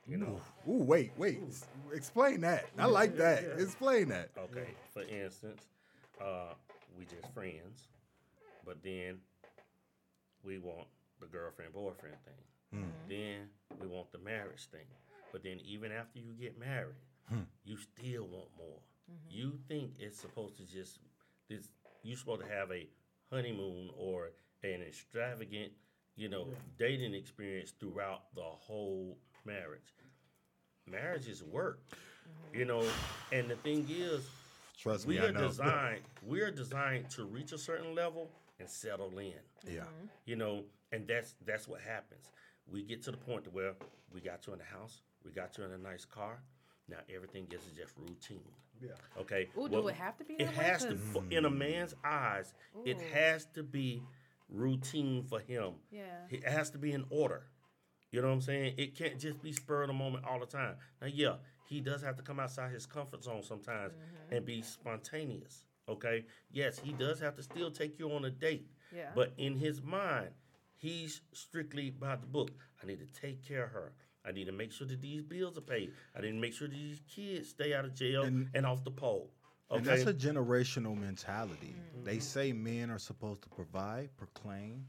Speaker 5: You know,
Speaker 1: Ooh, wait, wait. S- Explain that. I like that. Explain that.
Speaker 5: okay. For instance, uh, we just friends, but then we want the girlfriend boyfriend thing. Hmm. Then we want the marriage thing. But then even after you get married, hmm. you still want more. Mm-hmm. You think it's supposed to just this you're supposed to have a honeymoon or an extravagant, you know, dating experience throughout the whole marriage. Marriage is work. You know, and the thing is,
Speaker 1: Trust me,
Speaker 5: we
Speaker 1: I
Speaker 5: are
Speaker 1: know.
Speaker 5: designed we are designed to reach a certain level and settle in
Speaker 1: yeah.
Speaker 5: you know and that's that's what happens we get to the point where we got you in the house we got you in a nice car now everything gets just routine
Speaker 4: yeah.
Speaker 5: okay
Speaker 3: Ooh, do it have to be
Speaker 5: it
Speaker 3: that way?
Speaker 5: has to
Speaker 3: 'Cause-
Speaker 5: for- in a man's eyes it has to be routine for him
Speaker 3: Yeah.
Speaker 5: it has to be in order you know what i'm saying it can't just be spur of the moment all the time now yeah he does have to come outside his comfort zone sometimes
Speaker 3: Mm-hmm.
Speaker 5: and be spontaneous okay yes he does have to still take you on a date
Speaker 3: Yeah.
Speaker 5: but in his mind, he's strictly by the book. I need to take care of her. I need to make sure that these bills are paid. I need to make sure that these kids stay out of jail and,
Speaker 1: And-
Speaker 5: off the pole. Okay.
Speaker 1: And that's a generational mentality.
Speaker 3: Mm-hmm.
Speaker 1: They say men are supposed to provide, proclaim,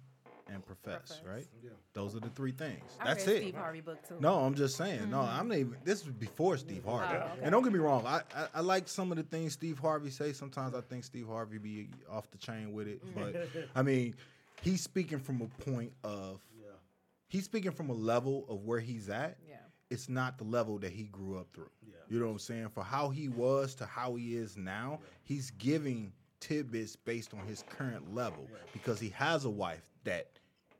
Speaker 1: and profess,
Speaker 3: Profess.
Speaker 1: right?
Speaker 4: Yeah.
Speaker 1: Those are the three things.
Speaker 3: I
Speaker 1: That's
Speaker 3: read
Speaker 1: it.
Speaker 3: Steve Harvey book too.
Speaker 1: No, I'm just saying. No, I'm not even. This was before Steve Harvey.
Speaker 3: Oh, okay.
Speaker 1: And don't get me wrong. I, I I like some of the things Steve Harvey say. Sometimes I think Steve Harvey be off the chain with it. But I mean, he's speaking from a point of.
Speaker 4: Yeah.
Speaker 1: He's speaking from a level of where he's at.
Speaker 3: Yeah.
Speaker 1: It's not the level that he grew up through.
Speaker 4: Yeah.
Speaker 1: You know what I'm saying? For how he was to how he is now, he's giving tidbits based on his current level because he has a wife that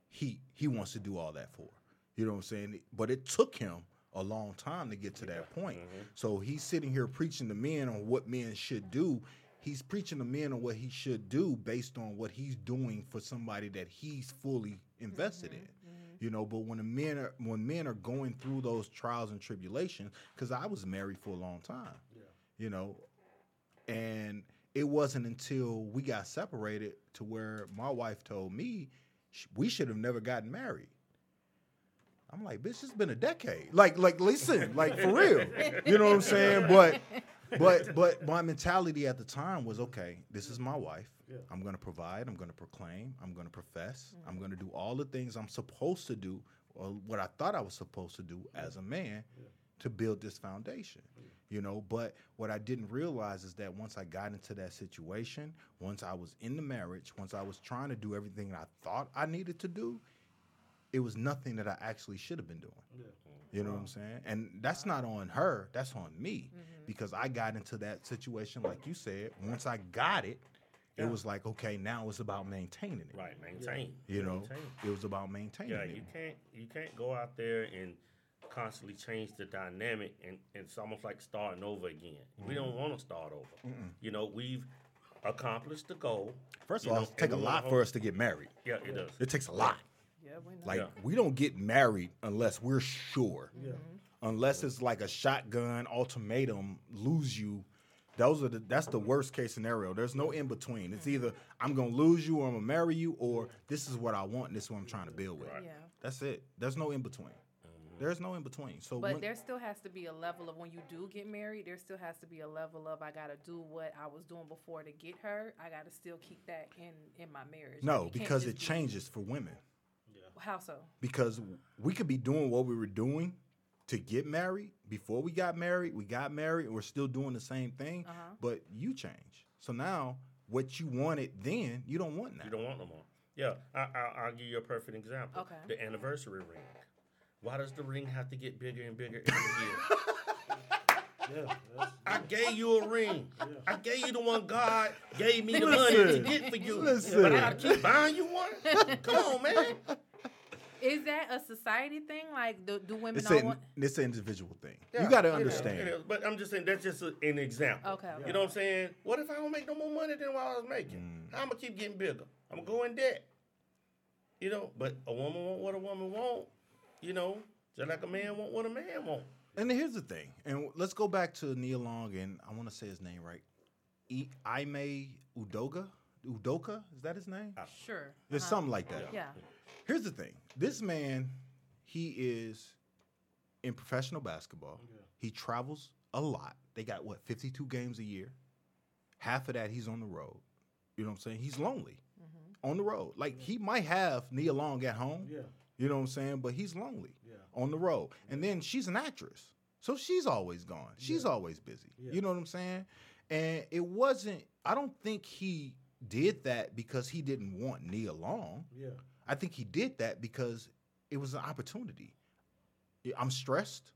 Speaker 1: he he wants to do all that for. You know what I'm saying? But it took him a long time to get to that point. Mm-hmm. So he's sitting here preaching to men on what men should do. He's preaching to men on what he should do based on what he's doing for somebody that he's fully invested mm-hmm. in. You know, but when the men are when men are going through those trials and tribulations, because I was married for a long time, you know, and it wasn't until we got separated to where my wife told me sh- we should have never gotten married. I'm like, bitch, it's been a decade. Like, like, listen, like for real. You know what I'm saying? But, but, but my mentality at the time was, okay, this is my wife.
Speaker 4: Yeah.
Speaker 1: I'm gonna provide. I'm gonna proclaim. I'm gonna profess. I'm gonna do all the things I'm supposed to do, or what I thought I was supposed to do as a man, to build this foundation. You know, but what I didn't realize is that once I got into that situation, once I was in the marriage, once I was trying to do everything I thought I needed to do, it was nothing that I actually should have been doing.
Speaker 4: Yeah.
Speaker 1: You know what I'm saying? And that's not on her, that's on me
Speaker 3: Mm-hmm.
Speaker 1: because I got into that situation like you said. Once I got it,
Speaker 5: Yeah.
Speaker 1: it was like, okay, now it's about maintaining it.
Speaker 5: Right, maintain.
Speaker 1: You know,
Speaker 5: Maintain.
Speaker 1: it was about maintaining
Speaker 5: Yeah,
Speaker 1: it.
Speaker 5: you can't you can't go out there and constantly change the dynamic and, and it's almost like starting over again. We don't
Speaker 1: Mm-hmm.
Speaker 5: want to start over. You know, we've accomplished the goal.
Speaker 1: First of all,
Speaker 5: know,
Speaker 1: it take a
Speaker 5: and we wanna
Speaker 1: lot for us to get married.
Speaker 5: Yeah, it does.
Speaker 1: It takes a lot.
Speaker 3: Yeah, we know.
Speaker 1: Like
Speaker 5: Yeah.
Speaker 1: we don't get married unless we're sure.
Speaker 4: Yeah.
Speaker 1: Unless it's like a shotgun ultimatum, lose you. Those are the that's the worst case scenario. There's no in between. It's either I'm gonna lose you or I'm gonna marry you, or this is what I want and this is what I'm trying to build with.
Speaker 5: Right.
Speaker 3: yeah.
Speaker 1: That's it. There's no in between. Mm-hmm. There's no in between. So
Speaker 3: But
Speaker 1: when-
Speaker 3: there still has to be a level of when you do get married, there still has to be a level of I gotta do what I was doing before to get her. I gotta still keep that in in my marriage.
Speaker 1: no,
Speaker 3: Like,
Speaker 1: because
Speaker 3: just
Speaker 1: it
Speaker 3: be-
Speaker 1: changes for women.
Speaker 3: How so?
Speaker 1: Because we could be doing what we were doing to get married before we got married. We got married and we're still doing the same thing,
Speaker 3: Uh-huh.
Speaker 1: but you change. So now what you wanted then, you don't want now.
Speaker 5: You don't want no more. Yeah, I, I, I'll give you a perfect example.
Speaker 3: Okay.
Speaker 5: The anniversary ring. Why does the ring have to get bigger and bigger every year?
Speaker 4: Yeah. That's,
Speaker 5: I gave you a ring. I gave you the one God gave me the money to
Speaker 1: Listen.
Speaker 5: get for you.
Speaker 1: Listen.
Speaker 5: But I gotta keep buying you one? Come on, man.
Speaker 3: Is that a society thing? Like, do, do women
Speaker 1: It's
Speaker 3: not
Speaker 1: an
Speaker 3: want?
Speaker 1: it's an individual thing.
Speaker 5: Yeah,
Speaker 1: you got to
Speaker 5: it is,
Speaker 1: understand.
Speaker 5: it is. But I'm just saying that's just a, an example.
Speaker 3: Okay, okay.
Speaker 5: You know what I'm saying? What if I don't make no more money than what I was making?
Speaker 1: Mm.
Speaker 5: I'm gonna keep getting bigger. I'm gonna go in debt. You know, but a woman want what a woman want. You know, just like a man want what a man want.
Speaker 1: And here's the thing, and let's go back to Nia Long, and I want to say his name right. E- Ime Udoga, Udoka, is that his name?
Speaker 3: Sure.
Speaker 1: It's
Speaker 3: Uh-huh.
Speaker 1: something like that.
Speaker 3: Yeah.
Speaker 1: Here's the thing: this man, he is in professional basketball. He travels a lot. They got what 52 games a year. Half of that he's on the road. You know what I'm saying? He's lonely mm-hmm. on the road. Like he might have Nia Long at home.
Speaker 4: yeah.
Speaker 1: You know what I'm saying? But he's lonely
Speaker 4: Yeah.
Speaker 1: on the road. And then she's an actress. So she's always gone. She's always busy.
Speaker 4: Yeah.
Speaker 1: You know what I'm saying? And it wasn't, I don't think he did that because he didn't want Nia Long.
Speaker 4: Yeah.
Speaker 1: I think he did that because it was an opportunity. I'm stressed.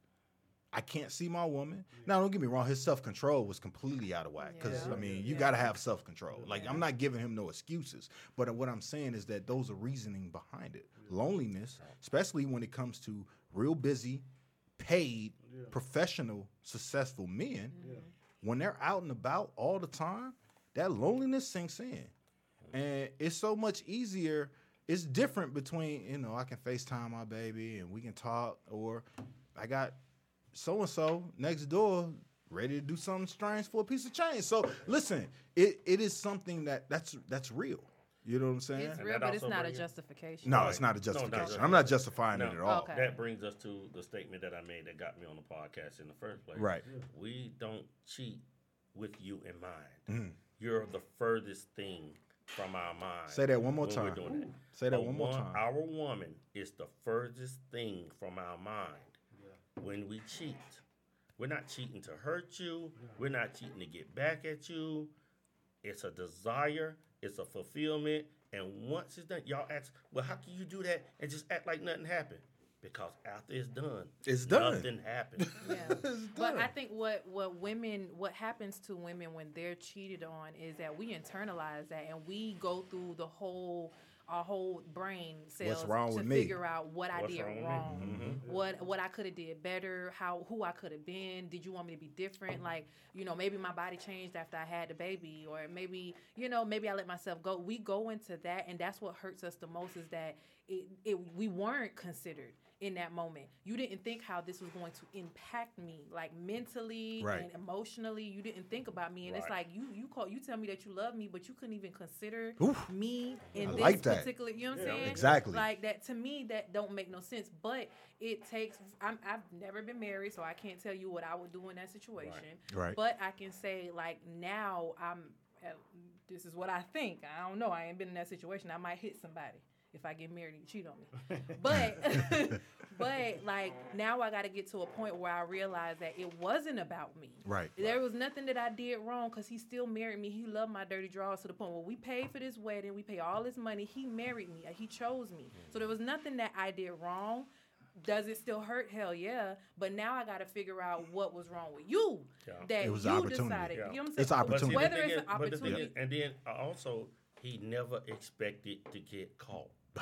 Speaker 1: I can't see my woman. Now, don't get me wrong. His self control was completely out of whack. Because
Speaker 3: Yeah.
Speaker 1: I mean, you
Speaker 3: Yeah.
Speaker 1: got to have self control. Like I'm not giving him no excuses. But what I'm saying is that those are reasoning behind it. Loneliness, especially when it comes to real busy, paid, professional, successful men, when they're out and about all the time, that loneliness sinks in. And it's so much easier. It's different between, you know, I can FaceTime my baby and we can talk, or I got so and so next door ready to do something strange for a piece of change. So listen, it, it is something that that's that's real. You know what I'm saying?
Speaker 3: It's real, but it's not a justification.
Speaker 1: No,
Speaker 5: Right.
Speaker 1: it's not a
Speaker 5: No, not
Speaker 1: justification. I'm not justifying
Speaker 5: No.
Speaker 1: it at all.
Speaker 3: Okay.
Speaker 5: That brings us to the statement that I made that got me on the podcast in the first place.
Speaker 1: Right.
Speaker 5: We don't cheat with you in mind.
Speaker 1: Mhm.
Speaker 5: You're the furthest thing from our mind.
Speaker 1: Say that one more
Speaker 5: when we're
Speaker 1: time.
Speaker 5: doing that.
Speaker 1: Say that
Speaker 5: A
Speaker 1: one more time.
Speaker 5: Our woman is the furthest thing from our mind when we cheat. We're not cheating to hurt you. We're not cheating to get back at you. It's a desire. It's a fulfillment. And once it's done, y'all ask, well, how can you do that and just act like nothing happened? Because after it's done,
Speaker 1: It's done.
Speaker 5: Nothing happened.
Speaker 3: Yeah.
Speaker 1: It's
Speaker 3: But I think what what women what happens to women when they're cheated on is that we internalize that and we go through the whole our whole brain cells
Speaker 1: wrong
Speaker 3: to
Speaker 1: with me?
Speaker 3: figure out what I did
Speaker 5: wrong with me?
Speaker 3: wrong, mm-hmm. what what I could have did better, how who I could have been. Did you want me to be different? Like you know maybe my body changed after I had the baby, or maybe you know maybe I let myself go. We go into that, and that's what hurts us the most is that it, it we weren't considered in that moment. You didn't think how this was going to impact me, like mentally
Speaker 1: Right.
Speaker 3: and emotionally. You didn't think about me, and it's like you you call you tell me that you love me, but you couldn't even consider
Speaker 1: Oof.
Speaker 3: me in
Speaker 1: I
Speaker 3: this
Speaker 1: like that.
Speaker 3: particular. You know what I'm
Speaker 4: Yeah.
Speaker 3: saying?
Speaker 1: Exactly.
Speaker 3: Like that to me, that don't make no sense. But it takes. I'm, I've never been married, so I can't tell you what I would do in that situation.
Speaker 1: Right.
Speaker 3: But I can say like now I'm. uh, This is what I think. I don't know. I ain't been in that situation. I might hit somebody. If I get married, you cheat on me. But but like now I got to get to a point where I realize that it wasn't about me.
Speaker 1: Right.
Speaker 3: There was nothing that I did wrong because he still married me. He loved my dirty draws to the point where we paid for this wedding. We paid all this money. He married me. He chose me. So there was nothing that I did wrong. Does it still hurt? Hell yeah. But now I got to figure out what was wrong with you.
Speaker 5: Yeah.
Speaker 3: That
Speaker 1: It was
Speaker 3: you
Speaker 1: opportunity.
Speaker 3: decided.
Speaker 5: Yeah.
Speaker 3: You know what I'm saying?
Speaker 1: It's opportunity.
Speaker 5: the
Speaker 3: Whether it's
Speaker 5: is-
Speaker 3: an
Speaker 5: but the
Speaker 3: opportunity.
Speaker 5: is- and then uh, also he never expected to get caught.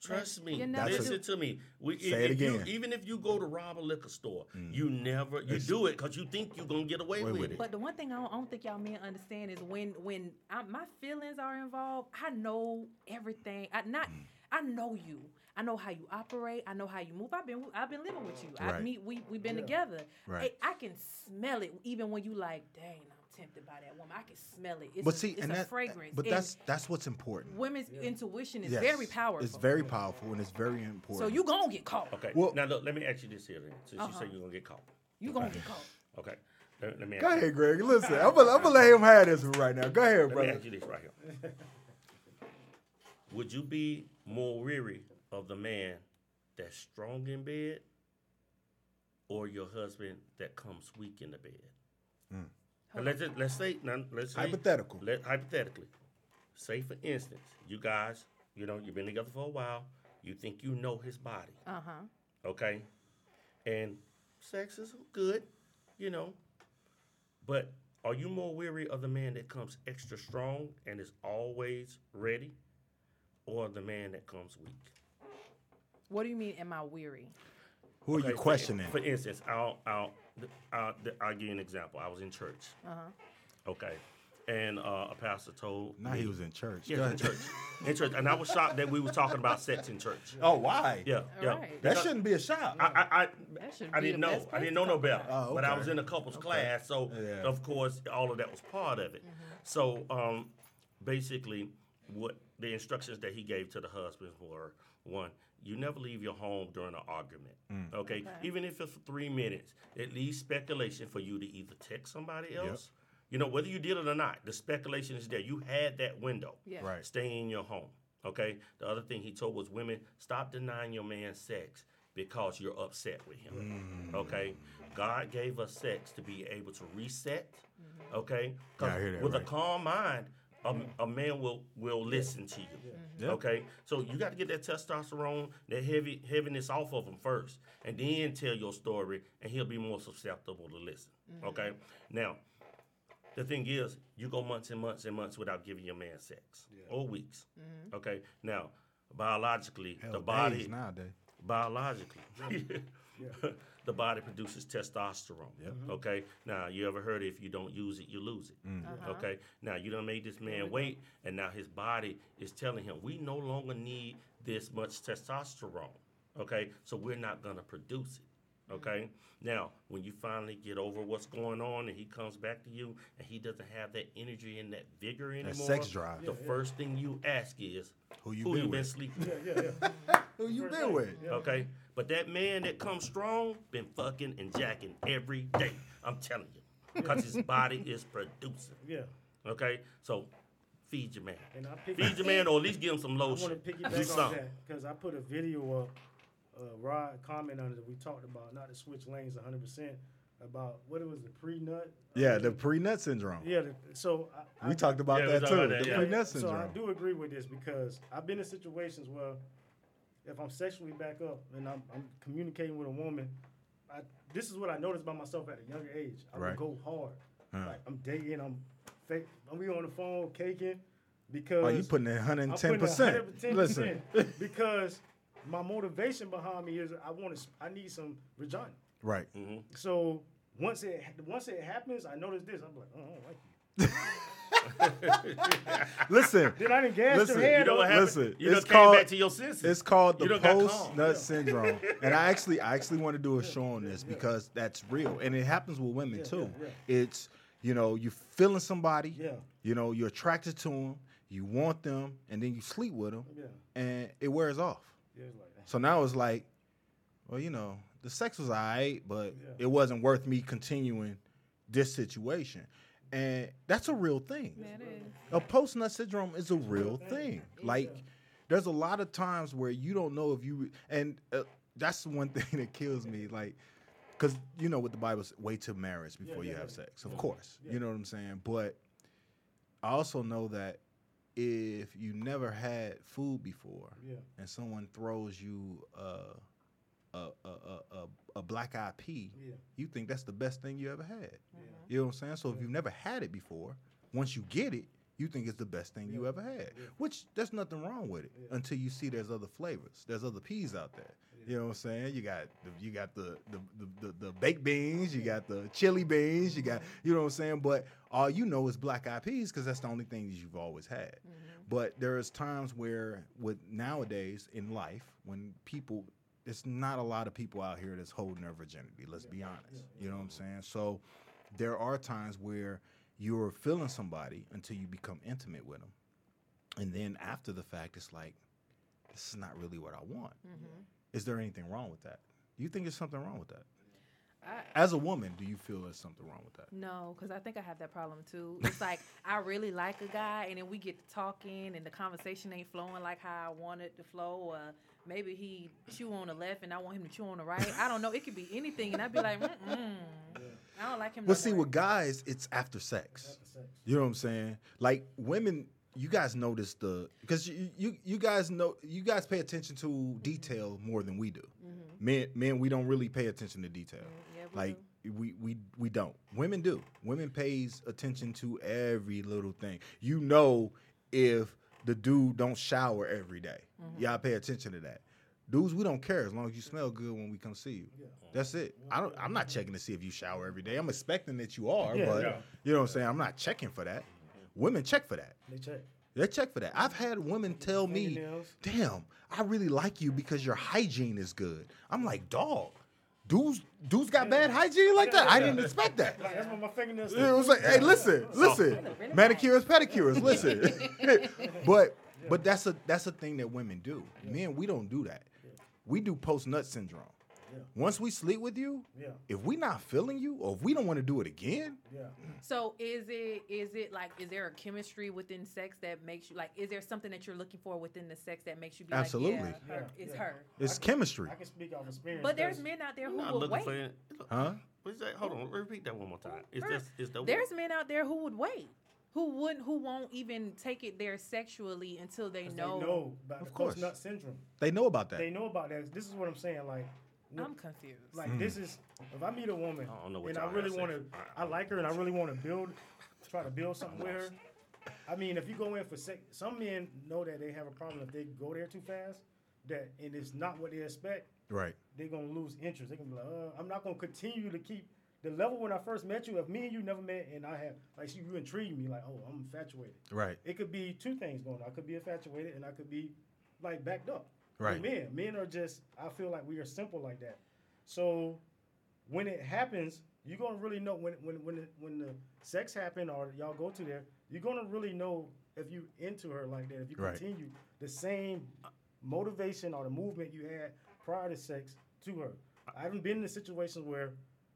Speaker 5: Trust me. Listen
Speaker 3: do.
Speaker 5: to me. We,
Speaker 1: Say it
Speaker 5: if you-
Speaker 1: again. Mm.
Speaker 5: even if you go to rob a liquor store, you never you do it because you think you're gonna get away
Speaker 1: Away
Speaker 5: with
Speaker 1: with
Speaker 5: it.
Speaker 1: it.
Speaker 3: But the one thing I don't, I don't think y'all men understand is when when I, my feelings are involved, I know everything. I not
Speaker 1: Mm.
Speaker 3: I know you. I know how you operate. I know how you move. I've been I've been living with you. I
Speaker 1: Right.
Speaker 3: meet we we've been together.
Speaker 1: Right.
Speaker 3: I, I can smell it even when you like, dang, I'm tempted by that woman. I can smell it. It's
Speaker 1: But
Speaker 3: a,
Speaker 1: see,
Speaker 3: it's
Speaker 1: and
Speaker 3: a
Speaker 1: that,
Speaker 3: fragrance.
Speaker 1: but
Speaker 3: And
Speaker 1: that's that's what's important.
Speaker 3: women's intuition is
Speaker 1: Yes.
Speaker 3: very powerful.
Speaker 1: It's very powerful and it's very important.
Speaker 3: so you gonna get caught.
Speaker 5: okay.
Speaker 1: Well-
Speaker 5: now look, let me ask you this here then, since
Speaker 3: Uh-huh.
Speaker 5: you say you're gonna get caught.
Speaker 3: You gonna get caught.
Speaker 5: Okay. Let, let me ask
Speaker 1: Go
Speaker 5: you,
Speaker 1: ahead, Greg. Listen, I'm gonna, I'm gonna let him have this one right now. Go ahead,
Speaker 5: let me
Speaker 1: brother.
Speaker 5: ask you this right here. Would you be more weary of the man that's strong in bed or your husband that comes weak in the bed? And let's just, let's say now, let's say
Speaker 1: Hypothetical.
Speaker 5: Let, hypothetically, say for instance, you guys, you know, you've been together for a while. You think you know his body,
Speaker 3: Uh huh.
Speaker 5: okay? And sex is good, you know. But are you more weary of the man that comes extra strong and is always ready, or the man that comes weak?
Speaker 3: What do you mean? Am I weary?
Speaker 1: Who are
Speaker 5: Okay,
Speaker 1: you
Speaker 5: for-
Speaker 1: questioning?
Speaker 5: For, instance, I'll, I'll, I'll, I'll give you an example. I was in church,
Speaker 3: Uh huh.
Speaker 5: okay, and uh, a pastor told
Speaker 1: Now
Speaker 5: me,
Speaker 1: he was in church.
Speaker 5: Yeah,
Speaker 1: Go
Speaker 5: in church. In church. And I was shocked that we was talking about sex in church.
Speaker 1: Oh, why?
Speaker 5: Yeah, yeah.
Speaker 3: Right.
Speaker 1: That
Speaker 5: Because
Speaker 1: shouldn't be a shock.
Speaker 5: I, I, I,
Speaker 3: That
Speaker 5: I didn't know. I didn't know no
Speaker 3: talk
Speaker 5: better.
Speaker 3: about it.
Speaker 1: Oh,
Speaker 5: But I was in a couples class, so
Speaker 1: Yeah.
Speaker 5: of course all of that was part of it. So um, basically, what the instructions that he gave to the husbands were one. You never leave your home during an argument. Mm. Okay?
Speaker 3: Okay.
Speaker 5: Even if it's for three minutes, it leaves speculation for you to either text somebody else. You know, whether you did it or not, the speculation is there. You had that window.
Speaker 3: Yeah.
Speaker 1: Right.
Speaker 5: Stay in your home. Okay. The other thing he told was women stop denying your man sex because you're upset with him. Mm. Okay. God gave us sex to be able to reset. Mm-hmm. Okay. 'Cause
Speaker 1: Yeah, I hear that,
Speaker 5: with
Speaker 1: right.
Speaker 5: a calm mind, a, a man will will listen to you.
Speaker 1: Yeah. Mm-hmm.
Speaker 5: Okay, so you got to get that testosterone, that heavy heaviness off of him first, and then tell your story, and he'll be more susceptible to listen. Mm-hmm. Okay, now the thing is, you go months and months and months without giving your man sex, or weeks. Mm-hmm. Okay, now biologically,
Speaker 1: Hell,
Speaker 5: the body
Speaker 1: days nowadays.
Speaker 5: biologically. the body produces testosterone. Okay. Now, you ever heard if you don't use it, you lose it. Mm. Okay. Now, you done made this man wait, and now his body is telling him we no longer need this much testosterone. Okay. So we're not gonna produce it. Okay. Now, when you finally get over what's going on, and he comes back to you, and he doesn't have that energy and that vigor anymore, That
Speaker 1: sex drive.
Speaker 5: The first thing you ask is,
Speaker 1: Who you
Speaker 5: who
Speaker 1: been
Speaker 5: you been
Speaker 1: with?
Speaker 5: sleeping with?
Speaker 4: Yeah, yeah, yeah.
Speaker 1: Who you been with?
Speaker 4: Yeah.
Speaker 5: Okay, but that man that comes strong been fucking and jacking every day. I'm telling you, because his body is producing.
Speaker 4: Yeah.
Speaker 5: Okay, so feed your man,
Speaker 4: And I pick
Speaker 5: feed your man, or at least give him some
Speaker 4: I want
Speaker 5: lotion.
Speaker 4: to
Speaker 5: Do
Speaker 4: piggyback on that because I put a video up. Uh, Rod comment on it. We talked about not to switch lanes 100 percent about what it was the pre-nut.
Speaker 1: Yeah, the pre-nut syndrome.
Speaker 4: Yeah. The, so I, I,
Speaker 1: We talked about
Speaker 5: Yeah,
Speaker 1: that too.
Speaker 5: about that,
Speaker 1: the
Speaker 5: yeah.
Speaker 1: pre-nut
Speaker 4: So. I do agree with this because I've been in situations where if I'm sexually back up and I'm, I'm communicating with a woman, I, this is what I noticed by myself at a younger age. I
Speaker 1: Right.
Speaker 4: would go hard.
Speaker 1: Uh.
Speaker 4: Like I'm dating, I'm fake, I'm be on the phone caking because
Speaker 1: Oh, you putting in 110 percent. Listen,
Speaker 4: because my motivation behind me is I want to I need some vagina.
Speaker 1: right?
Speaker 4: So once it once it happens, I notice this. I'm like, oh, I don't like you.
Speaker 1: Listen,
Speaker 4: Did I didn't gas
Speaker 1: Listen,
Speaker 4: your head
Speaker 5: You know what happened?
Speaker 1: Listen,
Speaker 5: you
Speaker 1: it's
Speaker 5: came
Speaker 1: called-
Speaker 5: back to your senses.
Speaker 1: It's called the
Speaker 5: done got calm.
Speaker 1: post nut
Speaker 4: Yeah.
Speaker 1: syndrome, and I actually, I actually want to do a show on this because that's real, and it happens with women
Speaker 4: Yeah,
Speaker 1: too.
Speaker 4: yeah,
Speaker 1: It's you know you feeling somebody,
Speaker 4: Yeah.
Speaker 1: you know you're attracted to them, you want them, and then you sleep with them,
Speaker 4: Yeah.
Speaker 1: and it wears off.
Speaker 4: Yeah, it's like that.
Speaker 1: So now it's like, well, you know, the sex was alright, but
Speaker 4: Yeah.
Speaker 1: it wasn't worth me continuing this situation, and that's a real thing.
Speaker 3: Yeah.
Speaker 1: A post nut syndrome is a real thing. Like there's a lot of times where you don't know if you and uh, that's the one thing that kills me like because you know what the bible says wait till marriage before you
Speaker 4: yeah,
Speaker 1: have
Speaker 4: yeah.
Speaker 1: sex of course you know what i'm saying but i also know that if you never had food before
Speaker 4: Yeah.
Speaker 1: and someone throws you uh, a, a, a, a, a black IP,
Speaker 4: Yeah.
Speaker 1: you think that's the best thing you ever had
Speaker 4: Yeah. Uh-huh.
Speaker 1: you know what i'm saying so if you've never had it before once you get it you think it's the best thing you ever had
Speaker 4: Yeah.
Speaker 1: which there's nothing wrong with it
Speaker 4: Yeah.
Speaker 1: until you see there's other flavors there's other peas out there you know what I'm saying? You got the, you got the the, the, the the baked beans, you got the chili beans, you got you know what I'm saying. But all you know is black eyed peas because that's the only thing that you've always had. Mm-hmm. But there is times where with nowadays in life when people, it's not a lot of people out here that's holding their virginity. Let's be honest. You know what I'm saying? So there are times where you're feeling somebody until you become intimate with them, and then after the fact, it's like this is not really what I want. Mm-hmm. Is there anything wrong with that? Do you think there's something wrong with that?
Speaker 3: I,
Speaker 1: As a woman, do you feel there's something wrong with that?
Speaker 3: No, because I think I have that problem too. It's like I really like a guy, and then we get to talking, and the conversation ain't flowing like how I want it to flow. Or maybe he chew on the left, and I want him to chew on the right. I don't know. It could be anything, and I'd be like, Mm-mm. I don't like him.
Speaker 1: Well,
Speaker 3: no
Speaker 1: see,
Speaker 3: more.
Speaker 1: with guys, it's after sex.
Speaker 4: After sex.
Speaker 1: You know what I'm saying? Like women, you guys notice the because you, you you guys know you guys pay attention to mm-hmm. detail more than we do. Mm-hmm. Men men we don't really pay attention to detail.
Speaker 3: Mm, yeah, we
Speaker 1: like we we we don't. Women do. Women pays attention to every little thing. You know if the dude don't shower every day. Mm-hmm. Y'all pay attention to that. Dudes, we don't care as long as you smell good when we come see you. That's it. I don't. I'm not checking to see if you shower every day. I'm expecting that you are,
Speaker 4: Yeah,
Speaker 1: but
Speaker 4: yeah.
Speaker 1: you know what I'm saying. I'm not checking for that. Women check for that.
Speaker 4: They check.
Speaker 1: They check for that. I've had women tell me, "Damn, I really like you because your hygiene is good." I'm like, "Dog, dudes, dudes got bad hygiene like that. I didn't expect that."
Speaker 4: Like, that's what my fingernails.
Speaker 1: It was like, "Hey, listen, listen, manicures, pedicures, listen." but but that's a that's a thing that women do. Men, we don't do that. We do post nut syndrome.
Speaker 4: Yeah.
Speaker 1: Once we sleep with you,
Speaker 4: Yeah.
Speaker 1: if we not feeling you, or if we don't want to do it again,
Speaker 4: Yeah.
Speaker 3: So is it is it like is there a chemistry within sex that makes you like is there something that you're looking for within the sex that makes you be
Speaker 1: Absolutely.
Speaker 3: like yeah, her,
Speaker 4: Yeah,
Speaker 3: it's
Speaker 4: yeah.
Speaker 3: her.
Speaker 1: it's
Speaker 4: I can-
Speaker 1: chemistry,
Speaker 4: I can speak off experience.
Speaker 3: But there's men out there who
Speaker 5: Not
Speaker 3: would
Speaker 5: looking
Speaker 3: wait.
Speaker 5: for it.
Speaker 1: huh?
Speaker 5: What's that? Hold on, repeat that one more time. Is
Speaker 3: Bruh,
Speaker 5: this is the
Speaker 3: There's men out there who would wait. Who wouldn't who won't even take it there sexually until they
Speaker 4: 'cause
Speaker 3: know,
Speaker 4: They know about
Speaker 1: Of
Speaker 4: the
Speaker 1: course.
Speaker 4: post-nut syndrome.
Speaker 1: They know about that.
Speaker 4: They know about that. This is what I'm saying. Like, when-
Speaker 3: I'm confused.
Speaker 4: like
Speaker 1: Mm.
Speaker 4: this is if I meet a woman
Speaker 5: I don't know what
Speaker 4: and I really want to, I like her and I really want to build, try to build something with her. I mean, if you go in for sex, some men know that they have a problem if they go there too fast. That and it's not what they expect.
Speaker 1: right.
Speaker 4: They're gonna lose interest. They're gonna be like, uh, I'm not gonna continue to keep the level when I first met you. If me and you never met and I have like you intrigued me, like, oh, I'm infatuated.
Speaker 1: Right.
Speaker 4: It could be two things going on. I could be infatuated and I could be like backed up.
Speaker 1: Right.
Speaker 4: Men, men are just. I feel like we are simple like that. So when it happens, you're gonna really know when when when the, when the sex happen or y'all go to there. You're gonna really know if you into her like that. If you
Speaker 1: Right.
Speaker 4: continue the same motivation or the movement you had prior to sex to her. I haven't been in a situations where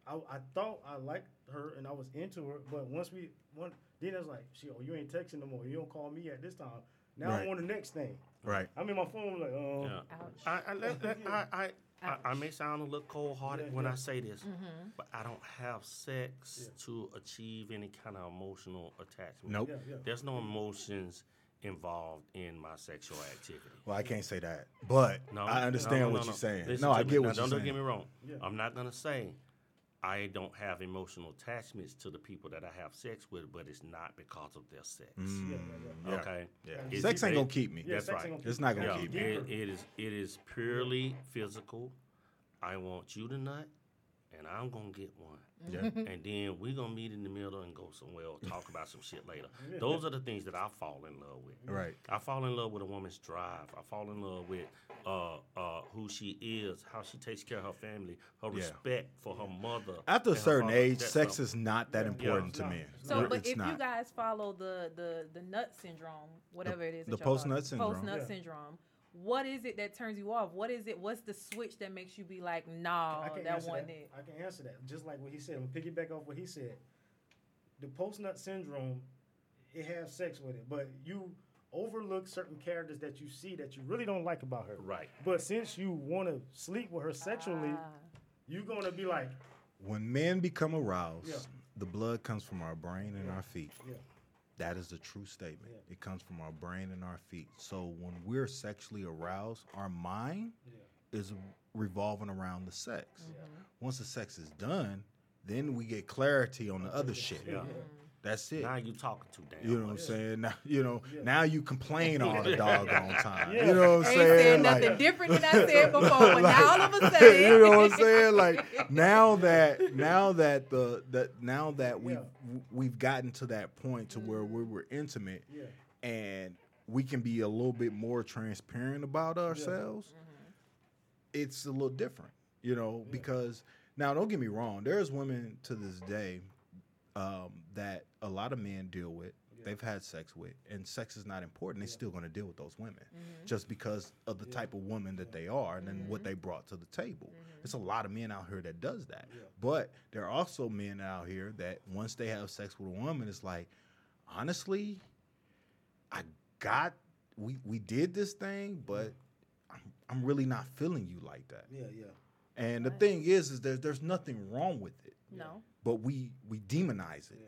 Speaker 4: I, I thought I liked her and I was into her, but once we one then it's like, she, oh, you ain't texting no more. You don't call me at this time. Now
Speaker 1: Right.
Speaker 4: I'm on the next thing.
Speaker 1: Right.
Speaker 4: I'm in my phone like, oh,
Speaker 5: Yeah.
Speaker 3: Ouch.
Speaker 5: I, I, let- let- I, I, I, I may sound a little cold hearted
Speaker 4: Yeah,
Speaker 5: when
Speaker 4: yeah.
Speaker 5: I say this,
Speaker 3: Mm-hmm.
Speaker 5: but I don't have sex
Speaker 4: Yeah.
Speaker 5: to achieve any kind of emotional attachment.
Speaker 1: Nope.
Speaker 4: yeah, yeah.
Speaker 5: There's no emotions involved in my sexual activity.
Speaker 1: Well, I can't say that, but
Speaker 5: No,
Speaker 1: I understand
Speaker 5: no, no,
Speaker 1: what
Speaker 5: no,
Speaker 1: you're
Speaker 5: no.
Speaker 1: saying.
Speaker 5: Listen
Speaker 1: no,
Speaker 5: to
Speaker 1: I
Speaker 5: me.
Speaker 1: get
Speaker 5: Now,
Speaker 1: what you're
Speaker 5: don't,
Speaker 1: saying.
Speaker 5: Don't get me wrong.
Speaker 4: Yeah.
Speaker 5: I'm not gonna say I don't have emotional attachments to the people that I have sex with, but it's not because of their sex.
Speaker 1: Mm,
Speaker 4: Yeah, yeah,
Speaker 1: yeah.
Speaker 5: Okay.
Speaker 1: Yeah.
Speaker 5: It's-
Speaker 1: Sex ain't gonna keep me.
Speaker 4: Yeah,
Speaker 5: That's right.
Speaker 1: It's not gonna
Speaker 5: Yeah,
Speaker 1: keep me.
Speaker 5: it, it is it is purely physical. I want you to nut, and I'm gonna get one.
Speaker 1: Yeah.
Speaker 5: and then we're gonna meet in the middle and go somewhere or talk about some shit later. Those are the things that I fall in love with.
Speaker 1: Right.
Speaker 5: I fall in love with a woman's drive. I fall in love with uh, uh, who she is, how she takes care of her family, her
Speaker 1: Yeah.
Speaker 5: respect for her mother.
Speaker 1: After a certain
Speaker 5: father.
Speaker 1: age, sex
Speaker 5: something.
Speaker 1: is not that
Speaker 4: Yeah.
Speaker 1: important
Speaker 4: it's
Speaker 1: to
Speaker 4: not.
Speaker 1: men.
Speaker 3: So,
Speaker 4: not.
Speaker 3: but
Speaker 1: it's
Speaker 3: if
Speaker 1: not.
Speaker 3: you guys follow the the the nut syndrome, whatever it is,
Speaker 1: the post-nut syndrome.
Speaker 3: post nut
Speaker 4: Yeah.
Speaker 3: syndrome, what is it that turns you off? What is it? What's the switch that makes you be like, nah,
Speaker 4: I can
Speaker 3: that
Speaker 4: answer that.
Speaker 3: it?
Speaker 4: I can answer that. Just like what he said. I'm gonna piggyback off what he said. The post nut syndrome, it has sex with it, but you overlook certain characters that you see that you really don't like about her.
Speaker 5: Right.
Speaker 4: But since you want to sleep with her sexually,
Speaker 3: Ah.
Speaker 4: you're gonna be like,
Speaker 1: When men become aroused,
Speaker 4: Yeah.
Speaker 1: the blood comes from our brain and our feet.
Speaker 4: yeah,
Speaker 1: That is a true statement.
Speaker 4: Yeah.
Speaker 1: It comes from our brain and our feet. So when we're sexually aroused, our mind
Speaker 4: yeah,
Speaker 1: is revolving around the sex.
Speaker 3: Mm-hmm.
Speaker 1: Once the sex is done, then we get clarity on the other shit.
Speaker 5: Yeah.
Speaker 1: That's it.
Speaker 5: Now you talking too damn
Speaker 1: You know what I'm saying? Now, you know,
Speaker 4: Yeah.
Speaker 1: now you complain all the doggone time.
Speaker 4: Yeah.
Speaker 1: You know what I'm
Speaker 3: Ain't said
Speaker 1: saying?
Speaker 3: nothing
Speaker 1: Like,
Speaker 3: different than I said before, but now all of a sudden, you
Speaker 1: know what I'm saying? Like now that now that the that now that we
Speaker 4: Yeah.
Speaker 1: have we've gotten to that point to where we were intimate
Speaker 4: yeah,
Speaker 1: and we can be a little bit more transparent about ourselves, mm-hmm. it's a little different, you know, because now don't get me wrong, there's women to this day um, that a lot of men deal with, they've had sex with, and sex is not important. They're still going to deal with those women mm-hmm. just because of the type of woman that they are and then what mm-hmm. they brought to the table. Mm-hmm. There's a lot of men out here that does that, but there are also men out here that once they have sex with a woman, it's like, honestly, I got we we did this thing, but I'm I'm really not feeling you like that.
Speaker 4: yeah, yeah.
Speaker 1: And the thing is, is there's there's nothing wrong with it,
Speaker 3: no.
Speaker 1: but we we demonize it.
Speaker 4: Yeah.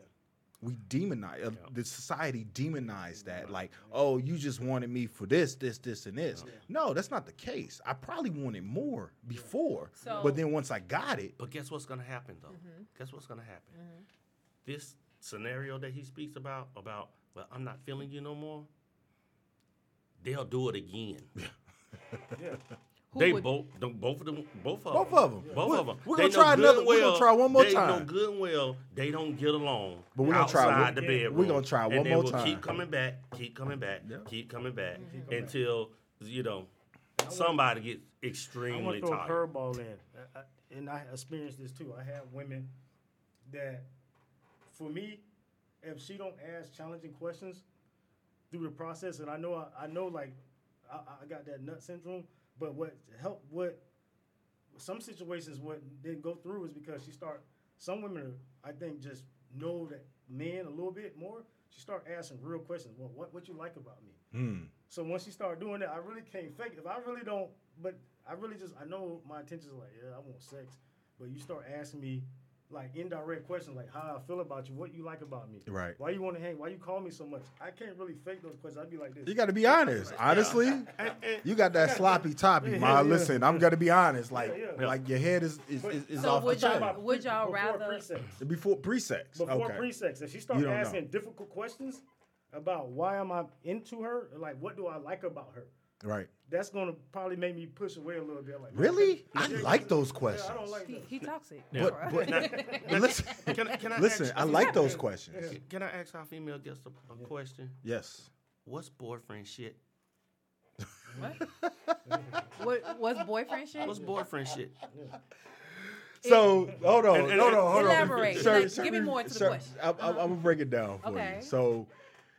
Speaker 1: We demonize uh, the society demonized that like, oh, you just wanted me for this, this, this, and this. No, that's not the case. I probably wanted more before,
Speaker 3: So-
Speaker 1: but then once I got it,
Speaker 5: But guess what's gonna happen though?
Speaker 3: Mm-hmm.
Speaker 5: Guess what's gonna happen? This scenario that he speaks about, about well, I'm not feeling you no more. They'll do it again.
Speaker 3: Who
Speaker 5: they
Speaker 3: would-
Speaker 5: both, them- both of them, both of
Speaker 1: Both
Speaker 5: them,
Speaker 1: of 'em.
Speaker 5: both
Speaker 1: We're-
Speaker 5: of them.
Speaker 1: we're gonna
Speaker 5: know
Speaker 1: try another-
Speaker 5: and
Speaker 1: we're gonna try one more
Speaker 5: they
Speaker 1: time.
Speaker 5: know good and well they don't get along.
Speaker 1: But we're gonna try
Speaker 5: outside the bedroom.
Speaker 1: we're gonna try one more.
Speaker 5: and they
Speaker 1: more
Speaker 5: will
Speaker 1: time.
Speaker 5: Keep coming back, keep coming back,
Speaker 1: Yeah.
Speaker 5: keep coming back
Speaker 4: Keep coming
Speaker 5: until you know somebody gets
Speaker 4: I want
Speaker 5: extremely
Speaker 4: to throw a curveball in, I, I, and I experienced this too. I have women that, for me, if she don't ask challenging questions through the process, and I know I, I know like I, I got that nut syndrome, but what helped what some situations what didn't go through is because she start some women I think just know that men a little bit more. She start asking real questions. Well, what what you like about me?
Speaker 1: hmm,
Speaker 4: So once you start doing that, I really can't fake it. If I really don't, but I really just I know my intentions are like, yeah, I want sex. But you start asking me like indirect questions like how I feel about you, what you like about me.
Speaker 1: right.
Speaker 4: Why you want to hang? Why you call me so much? I can't really fake those questions. I'd be like this.
Speaker 1: You got to be honest. Honestly,
Speaker 4: And- and-
Speaker 1: you got that sloppy toppy,
Speaker 4: Yeah,
Speaker 1: ma.
Speaker 4: yeah.
Speaker 1: Listen, I'm gonna be honest. Like,
Speaker 4: Yeah, yeah.
Speaker 1: like your head is is, is, is
Speaker 3: So
Speaker 1: off the
Speaker 3: would y'all-
Speaker 1: chain
Speaker 3: would y'all
Speaker 4: before
Speaker 3: rather-
Speaker 4: pre-sex.
Speaker 1: before pre-sex.
Speaker 4: Before
Speaker 1: okay.
Speaker 4: pre-sex, if she start
Speaker 1: You don't know.
Speaker 4: asking difficult questions about why am I into her, like what do I like about her,
Speaker 1: Right.
Speaker 4: that's gonna probably make me push away a little bit. Like
Speaker 1: Really?
Speaker 4: Yeah,
Speaker 1: I like
Speaker 4: yeah.
Speaker 1: those
Speaker 4: Yeah,
Speaker 1: questions.
Speaker 4: I don't like
Speaker 3: He,
Speaker 4: that.
Speaker 3: he toxic.
Speaker 5: Yeah.
Speaker 1: But, but, but listen,
Speaker 5: Can, I- can I
Speaker 1: listen.
Speaker 5: ask,
Speaker 1: I like those questions.
Speaker 5: Can I ask our female guest a, a question?
Speaker 1: Yes.
Speaker 5: What's boyfriend shit?
Speaker 3: What what? what's boyfriend shit?
Speaker 5: What's boyfriend shit?
Speaker 1: So hold on,
Speaker 5: And- and-
Speaker 1: hold on, hold on.
Speaker 3: Elaborate.
Speaker 1: Sir-
Speaker 3: Like,
Speaker 1: sir-
Speaker 3: give me more to the question.
Speaker 1: I, I, I'm gonna break it down for
Speaker 3: Okay.
Speaker 1: you. So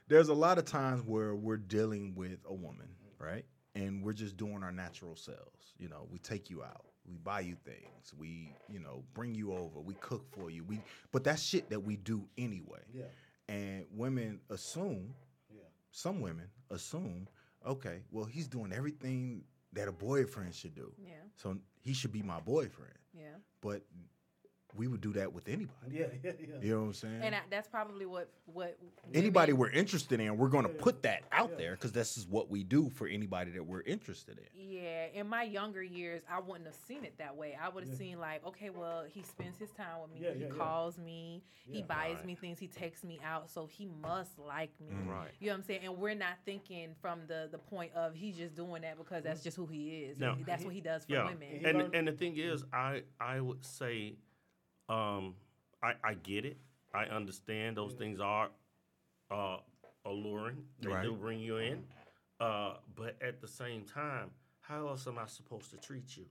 Speaker 1: there's a lot of times where we're dealing with a woman, right? And we're just doing our natural selves. You know, we take you out, we buy you things, we, you know, bring you over, we cook for you. We, but that's shit that we do anyway.
Speaker 4: Yeah.
Speaker 1: And women assume,
Speaker 4: Yeah.
Speaker 1: some women assume, okay, well, he's doing everything that a boyfriend should do.
Speaker 3: Yeah,
Speaker 1: So he should be my boyfriend.
Speaker 3: yeah.
Speaker 1: But we would do that with anybody.
Speaker 4: Yeah, yeah, yeah.
Speaker 1: You know what I'm saying?
Speaker 3: And I, that's probably what what
Speaker 1: anybody
Speaker 3: women-
Speaker 1: we're interested in, we're going to
Speaker 4: Yeah.
Speaker 1: put that out
Speaker 4: Yeah.
Speaker 1: there because this is what we do for anybody that we're interested in.
Speaker 3: Yeah, in my younger years, I wouldn't have seen it that way. I would have
Speaker 4: Yeah.
Speaker 3: seen like, okay, well, he spends his time with me.
Speaker 4: Yeah,
Speaker 3: he
Speaker 4: yeah, yeah.
Speaker 3: calls me. He buys
Speaker 5: Right.
Speaker 3: me things. He takes me out, so he must like me.
Speaker 1: Mm.
Speaker 5: Right.
Speaker 3: You know what I'm saying? And we're not thinking from the the point of he's just doing that because that's just who he is.
Speaker 5: No.
Speaker 3: that's what he does for
Speaker 5: Yeah.
Speaker 3: women.
Speaker 4: He
Speaker 5: And and the thing is, I I would say, um, I I get it. I understand those things are uh alluring. They
Speaker 1: Right.
Speaker 5: do bring you in. Uh, but at the same time, how else am I supposed to treat you?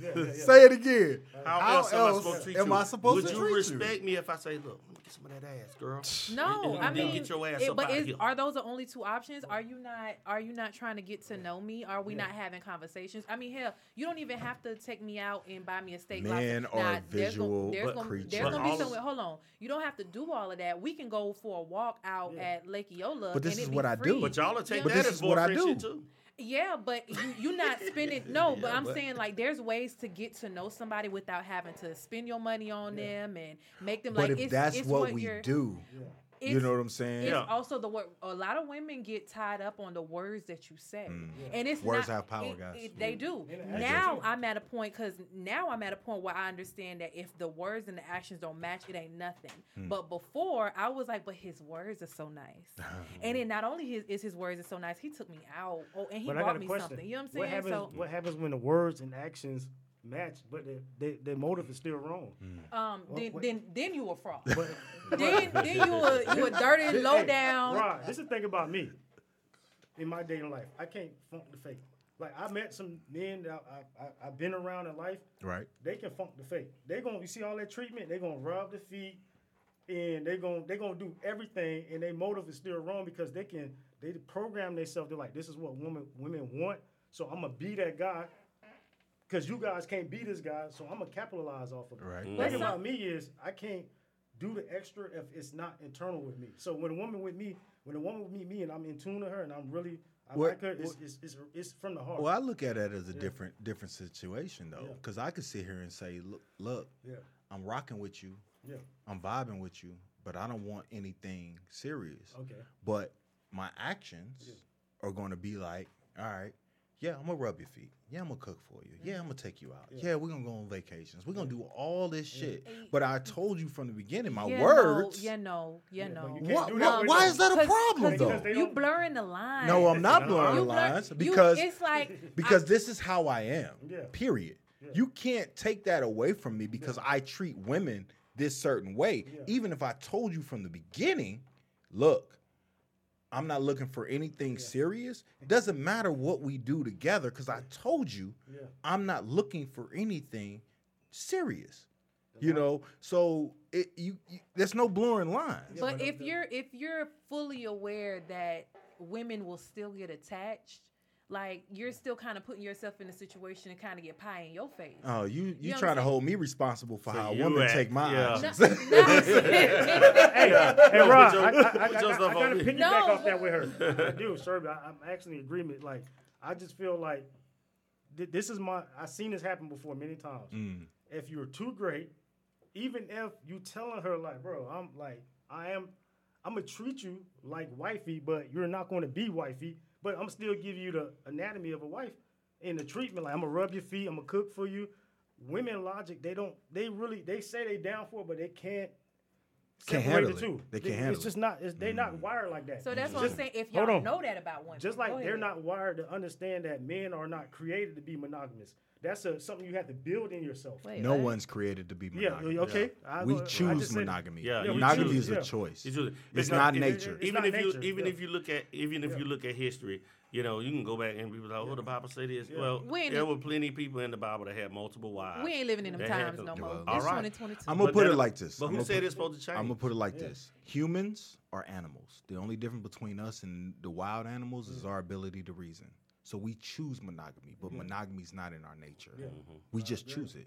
Speaker 4: Yeah, yeah, yeah.
Speaker 1: Say it again.
Speaker 5: How,
Speaker 1: How
Speaker 5: else am I supposed to treat
Speaker 1: am
Speaker 5: you?
Speaker 1: I supposed
Speaker 5: Would
Speaker 1: to
Speaker 5: you
Speaker 1: treat you?
Speaker 5: respect me if I say, look, let me get some of that ass, girl.
Speaker 3: No,
Speaker 5: And- and
Speaker 3: I
Speaker 5: then
Speaker 3: mean,
Speaker 5: get your ass
Speaker 3: it-
Speaker 5: up
Speaker 3: but
Speaker 5: outta
Speaker 3: is,
Speaker 5: here.
Speaker 3: are those the only two options? Are you not? Are you not trying to get to know me? Are we not having conversations? I mean, hell, you don't even have to take me out and buy me a steak.
Speaker 1: Men
Speaker 3: lobster.
Speaker 1: are
Speaker 3: Now, there's
Speaker 1: visual
Speaker 3: gonna, there's gonna,
Speaker 1: creatures.
Speaker 3: there's gonna be
Speaker 5: all
Speaker 3: somewhere. Hold on, you don't have to do all of that. We can go for a walk out
Speaker 4: Yeah.
Speaker 3: at Lake Eola.
Speaker 1: But this
Speaker 3: and
Speaker 1: is
Speaker 3: it be
Speaker 1: what I do.
Speaker 5: But y'all will take that
Speaker 1: this
Speaker 5: as
Speaker 1: is what I
Speaker 5: boyfriend shit
Speaker 1: do.
Speaker 5: Too.
Speaker 3: Yeah, but you, are not spending no, but I'm
Speaker 5: but-
Speaker 3: saying like there's ways to get to know somebody without having to spend your money on them and make them
Speaker 1: But
Speaker 3: like
Speaker 1: if
Speaker 3: it's,
Speaker 1: that's
Speaker 3: it's
Speaker 1: what we
Speaker 3: you're-
Speaker 1: do, you know what I'm saying?
Speaker 3: It's
Speaker 5: Yeah.
Speaker 3: also the word. A lot of women get tied up on the words that you say,
Speaker 1: Mm.
Speaker 3: and it's
Speaker 1: Words
Speaker 3: not,
Speaker 1: have power,
Speaker 3: it-
Speaker 1: guys.
Speaker 3: it- they do.
Speaker 4: And
Speaker 3: Now
Speaker 4: too.
Speaker 3: I'm at a point because now I'm at a point where I understand that if the words and the actions don't match, it ain't nothing.
Speaker 1: Hmm.
Speaker 3: But before I was like, but his words are so nice, and then not only his is his words are so nice, he took me out, oh, and he
Speaker 4: But I got
Speaker 3: brought
Speaker 4: a
Speaker 3: me
Speaker 4: question.
Speaker 3: something. You know what I'm
Speaker 4: What
Speaker 3: saying?
Speaker 4: happens?
Speaker 3: so
Speaker 4: what happens when the words and actions match, but the the, the motive is still wrong?
Speaker 3: um,
Speaker 4: What-
Speaker 3: then
Speaker 4: what-
Speaker 3: then then you a fraud.
Speaker 4: But
Speaker 3: then then you a you a dirty low
Speaker 4: Hey,
Speaker 3: down.
Speaker 4: Right. This is the thing about me. In my dating life, I can't funk the fake. Like I met some men that I, I, I've been around in life.
Speaker 1: Right.
Speaker 4: They can funk the fake. They gonna you see all that treatment. They gonna rub the feet, and they gonna they gonna do everything, and their motive is still wrong because they can they program themselves. They're like, this is what women women want, so I'm gonna be that guy. Cause you guys can't be this guy, so I'm gonna capitalize off of it.
Speaker 1: Right.
Speaker 4: The
Speaker 3: But
Speaker 4: thing about me is I can't do the extra if it's not internal with me. So when a woman with me, when a woman with me, me and I'm in tune to her and I'm really I
Speaker 1: What-
Speaker 4: like her, it's,
Speaker 1: what-
Speaker 4: it's, it's, it's from the heart.
Speaker 1: Well, I look at it as a different different situation though,
Speaker 4: Yeah.
Speaker 1: because I could sit here and say, look, look,
Speaker 4: yeah,
Speaker 1: I'm rocking with you,
Speaker 4: yeah,
Speaker 1: I'm vibing with you, but I don't want anything serious.
Speaker 4: okay,
Speaker 1: But my actions are going to be like, all right, yeah, I'm gonna rub your feet. Yeah, I'm gonna cook for you. Yeah, I'm gonna take you out. Yeah, we're gonna go on vacations. We're gonna do all this shit. But I told you from the beginning, my
Speaker 3: yeah,
Speaker 1: words.
Speaker 3: No, yeah, no, yeah,
Speaker 4: Yeah,
Speaker 3: no.
Speaker 4: you can't
Speaker 1: Why,
Speaker 4: do
Speaker 1: why,
Speaker 4: that with
Speaker 1: why
Speaker 4: them.
Speaker 1: is that a
Speaker 3: 'Cause-
Speaker 1: problem
Speaker 3: 'cause
Speaker 1: though?
Speaker 4: Because they
Speaker 3: You
Speaker 4: don't-
Speaker 3: blurring the line.
Speaker 1: No, I'm not blurring the
Speaker 3: blur-
Speaker 1: lines
Speaker 3: you-
Speaker 1: because
Speaker 3: it's like
Speaker 1: because this is how I am.
Speaker 4: Yeah.
Speaker 1: Period. You can't take that away from me because I treat women this certain way.
Speaker 4: Yeah.
Speaker 1: Even if I told you from the beginning, look, I'm not looking for anything serious. It doesn't matter what we do together because I told you
Speaker 4: yeah.
Speaker 1: I'm not looking for anything serious. You know, so it you, you there's no blurring lines.
Speaker 3: But
Speaker 4: but
Speaker 3: if you're if you're fully aware that women will still get attached, like you're still kind of putting yourself in a situation to kind of get pie in your face.
Speaker 1: Oh, you you,
Speaker 3: know
Speaker 1: trying to hold me responsible for
Speaker 5: So
Speaker 1: how a woman
Speaker 5: act-
Speaker 1: take my
Speaker 5: yeah.
Speaker 3: No,
Speaker 1: actions.
Speaker 3: no, I'm saying-
Speaker 4: Hey, hey,
Speaker 5: Put
Speaker 4: Rod, I, I, I,
Speaker 5: put
Speaker 4: I,
Speaker 5: your
Speaker 4: got,
Speaker 5: stuff
Speaker 4: I got
Speaker 5: on
Speaker 4: to
Speaker 5: me.
Speaker 4: piggyback
Speaker 3: No,
Speaker 4: off that with her. I do, sir. I, I'm actually in agreement. Like, I just feel like th- this is my. I've seen this happen before many times.
Speaker 1: Mm.
Speaker 4: If you're too great, even if you telling her like, bro, I'm like, I am, I'm gonna treat you like wifey, but you're not going to be wifey. But I'm still give you the anatomy of a wife and the treatment. Like, I'm gonna rub your feet. I'm gonna cook for you. Women logic, they don't. They really. They say they down for it, but they can't.
Speaker 1: Can't handle
Speaker 4: the
Speaker 1: it.
Speaker 4: two.
Speaker 1: They can't
Speaker 4: It's
Speaker 1: handle It's
Speaker 4: just not. It's, they not mm-hmm. wired like that.
Speaker 3: So that's what I'm saying. If y'all
Speaker 4: on.
Speaker 3: know that about women,
Speaker 4: Just like they're not wired to understand that men are not created to be monogamous. That's a, something you have to build in yourself.
Speaker 3: Wait,
Speaker 1: No
Speaker 3: what?
Speaker 1: one's created to be
Speaker 4: Yeah, okay. I
Speaker 1: We choose
Speaker 4: said-
Speaker 1: monogamy.
Speaker 5: Yeah, you
Speaker 1: monogamy
Speaker 4: choose,
Speaker 1: is a choice.
Speaker 5: You do-
Speaker 1: It's
Speaker 5: because
Speaker 1: not
Speaker 5: if-
Speaker 1: nature.
Speaker 4: It's
Speaker 5: even
Speaker 4: not
Speaker 5: if you even
Speaker 4: yeah.
Speaker 5: if you look at even if you look at history, you know, you can go back and be like, "Oh, the Bible say this."
Speaker 4: Yeah.
Speaker 5: Well,
Speaker 3: We
Speaker 5: there were plenty of people in the Bible that had multiple wives.
Speaker 3: We ain't living in them times no more.
Speaker 1: Well,
Speaker 3: It's
Speaker 5: all right.
Speaker 3: 2022.
Speaker 1: I'm gonna put it like this.
Speaker 5: But
Speaker 1: I'm
Speaker 5: who said
Speaker 1: put-
Speaker 5: it's supposed to change?
Speaker 1: I'm gonna put it like
Speaker 4: Yeah.
Speaker 1: this: humans are animals. The only difference between us and the wild animals is our ability to reason. So we choose monogamy, but monogamy is not in our nature. We just choose it.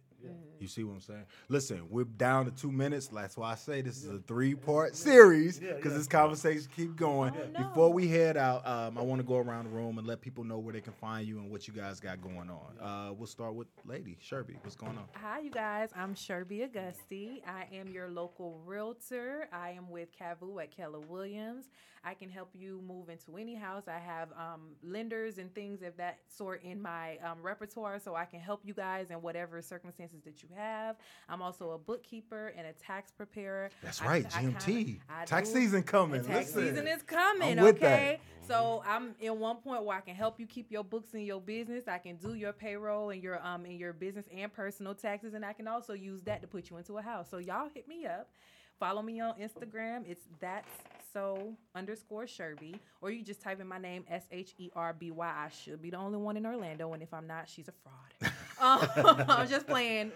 Speaker 1: You see what I'm saying? Listen, we're down to two minutes. That's why I say this is a three-part series because
Speaker 4: yeah.
Speaker 1: this conversation keep going.
Speaker 3: Oh, no.
Speaker 1: Before we head out, um, I want to go around the room and let people know where they can find you and what you guys got going on. Uh, we'll start with Lady Sherby. What's going on?
Speaker 3: Hi, you guys. I'm Sherby Augusti. I am your local realtor. I am with Cavu at Keller Williams. I can help you move into any house. I have um, lenders and things of that sort in my um, repertoire, so I can help you guys in whatever circumstances that you have. I'm also a bookkeeper and a tax preparer.
Speaker 1: That's
Speaker 3: I-
Speaker 1: right,
Speaker 3: I kinda-
Speaker 1: GMT.
Speaker 3: I
Speaker 1: Tax
Speaker 3: do-
Speaker 1: season coming.
Speaker 3: tax
Speaker 1: Listen.
Speaker 3: season is coming,
Speaker 1: I'm
Speaker 3: okay? So I'm in one point where I can help you keep your books in your business. I can do your payroll and your um in your business and personal taxes, and I can also use that to put you into a house. So y'all hit me up. Follow me on Instagram. It's that's so underscore Sherby, or you just type in my name S H E R B Y. I should be the only one in Orlando, and if I'm not, she's a fraud. Um, I'm just playing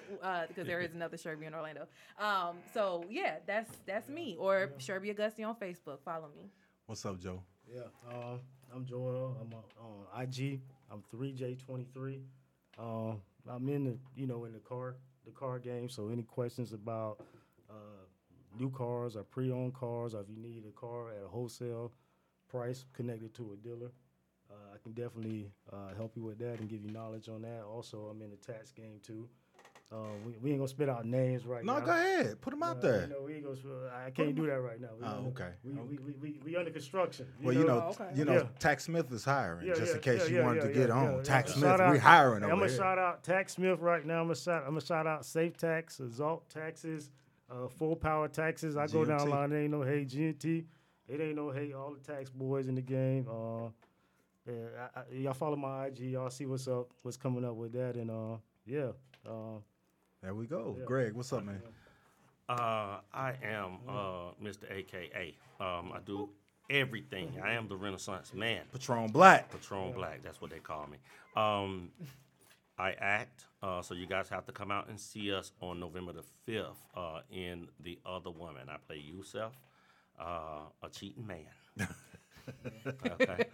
Speaker 3: because there is another Sherby in Orlando. Um, so yeah, that's that's me or Sherby Augusti on Facebook. Follow me.
Speaker 1: What's up, Joe?
Speaker 4: Yeah, um, I'm Joel. I'm on, on IG. I'm 3J23. Um, I'm in the you know in the car the car game. So any questions about uh, new cars or pre-owned cars, or if you need a car at a wholesale price connected to a dealer, uh, I can definitely uh, help you with that and give you knowledge on that. Also, I'm in the tax game too. Uh, we, we ain't gonna spit out names right
Speaker 1: No,
Speaker 4: now.
Speaker 1: No, go ahead. Put them out
Speaker 4: Uh,
Speaker 1: there.
Speaker 4: You know, we ain't gonna, I can't do that right now. We
Speaker 1: Oh, okay.
Speaker 4: We, we, we, we, we under construction.
Speaker 1: well, you know,
Speaker 3: Oh, okay.
Speaker 1: you know,
Speaker 4: Yeah.
Speaker 1: Tax Smith is hiring.
Speaker 4: Yeah,
Speaker 1: just
Speaker 4: yeah,
Speaker 1: in case
Speaker 4: yeah,
Speaker 1: you
Speaker 4: yeah,
Speaker 1: wanted to get
Speaker 4: yeah,
Speaker 1: on,
Speaker 4: yeah,
Speaker 1: Tax
Speaker 4: yeah.
Speaker 1: Smith,
Speaker 4: Shout
Speaker 1: we
Speaker 4: out-
Speaker 1: hiring
Speaker 4: I'm gonna
Speaker 1: here.
Speaker 4: shout out Tax Smith right now. I'm gonna shout. I'm gonna shout out Safe Tax, Exalt Taxes, uh, Full Power Taxes. I go down line. There ain't no hate. GNT. It ain't no hey All the tax boys in the game. Uh, yeah, I, I, y'all follow my IG. Y'all see what's up, what's coming up with that, and uh, yeah. Uh,
Speaker 1: There we go.
Speaker 4: Yeah.
Speaker 1: Greg, what's up, man?
Speaker 5: Uh, I am uh, Mr. AKA. Um, I do everything. I am the Renaissance man.
Speaker 1: Patron Black.
Speaker 5: Patron Black, that's what they call me. Um, I act, uh, so you guys have to come out and see us on November the 5th uh, in The Other Woman. I play Yusef, uh, a cheating man. okay.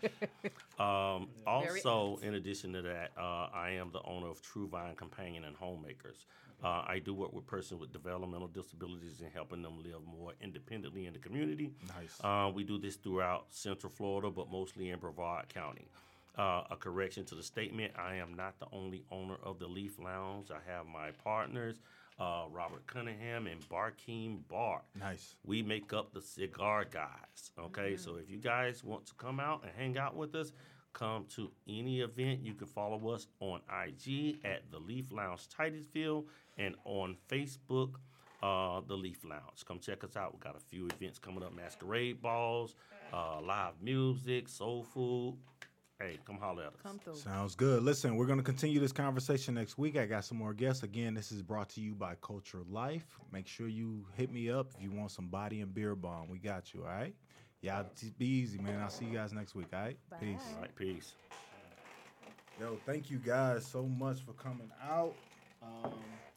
Speaker 5: Um, also, in addition to that, uh, I am the owner of True Vine Companion and Homemakers. Uh, I do work with persons with developmental disabilities and helping them live more independently in the community.
Speaker 1: Nice.
Speaker 5: Uh, we do this throughout Central Florida, but mostly in Brevard County. Uh, a correction to the statement: I am not the only owner of the Leaf Lounge. I have my partners, uh, Robert Cunningham and Barkeem Bar.
Speaker 1: Nice.
Speaker 5: We make up the cigar guys. Okay, so if you guys want to come out and hang out with us, come to any event. You can follow us on IG at the Leaf Lounge Titusville and on Facebook, uh, the Leaf Lounge. Come check us out. We got a few events coming up: masquerade balls, uh, live music, soul food. Hey, come holler at us.
Speaker 3: Come through.
Speaker 1: Sounds good. Listen, we're going to continue this conversation next week. I got some more guests. Again, this is brought to you by Culture Life. Make sure you hit me up if you want some body and beer bomb. We got you, all right? Y'all be easy, man. I'll see you guys next week, all right?
Speaker 3: Bye.
Speaker 1: Peace.
Speaker 5: All right, peace.
Speaker 1: Yo, thank you guys so much for coming out. Um,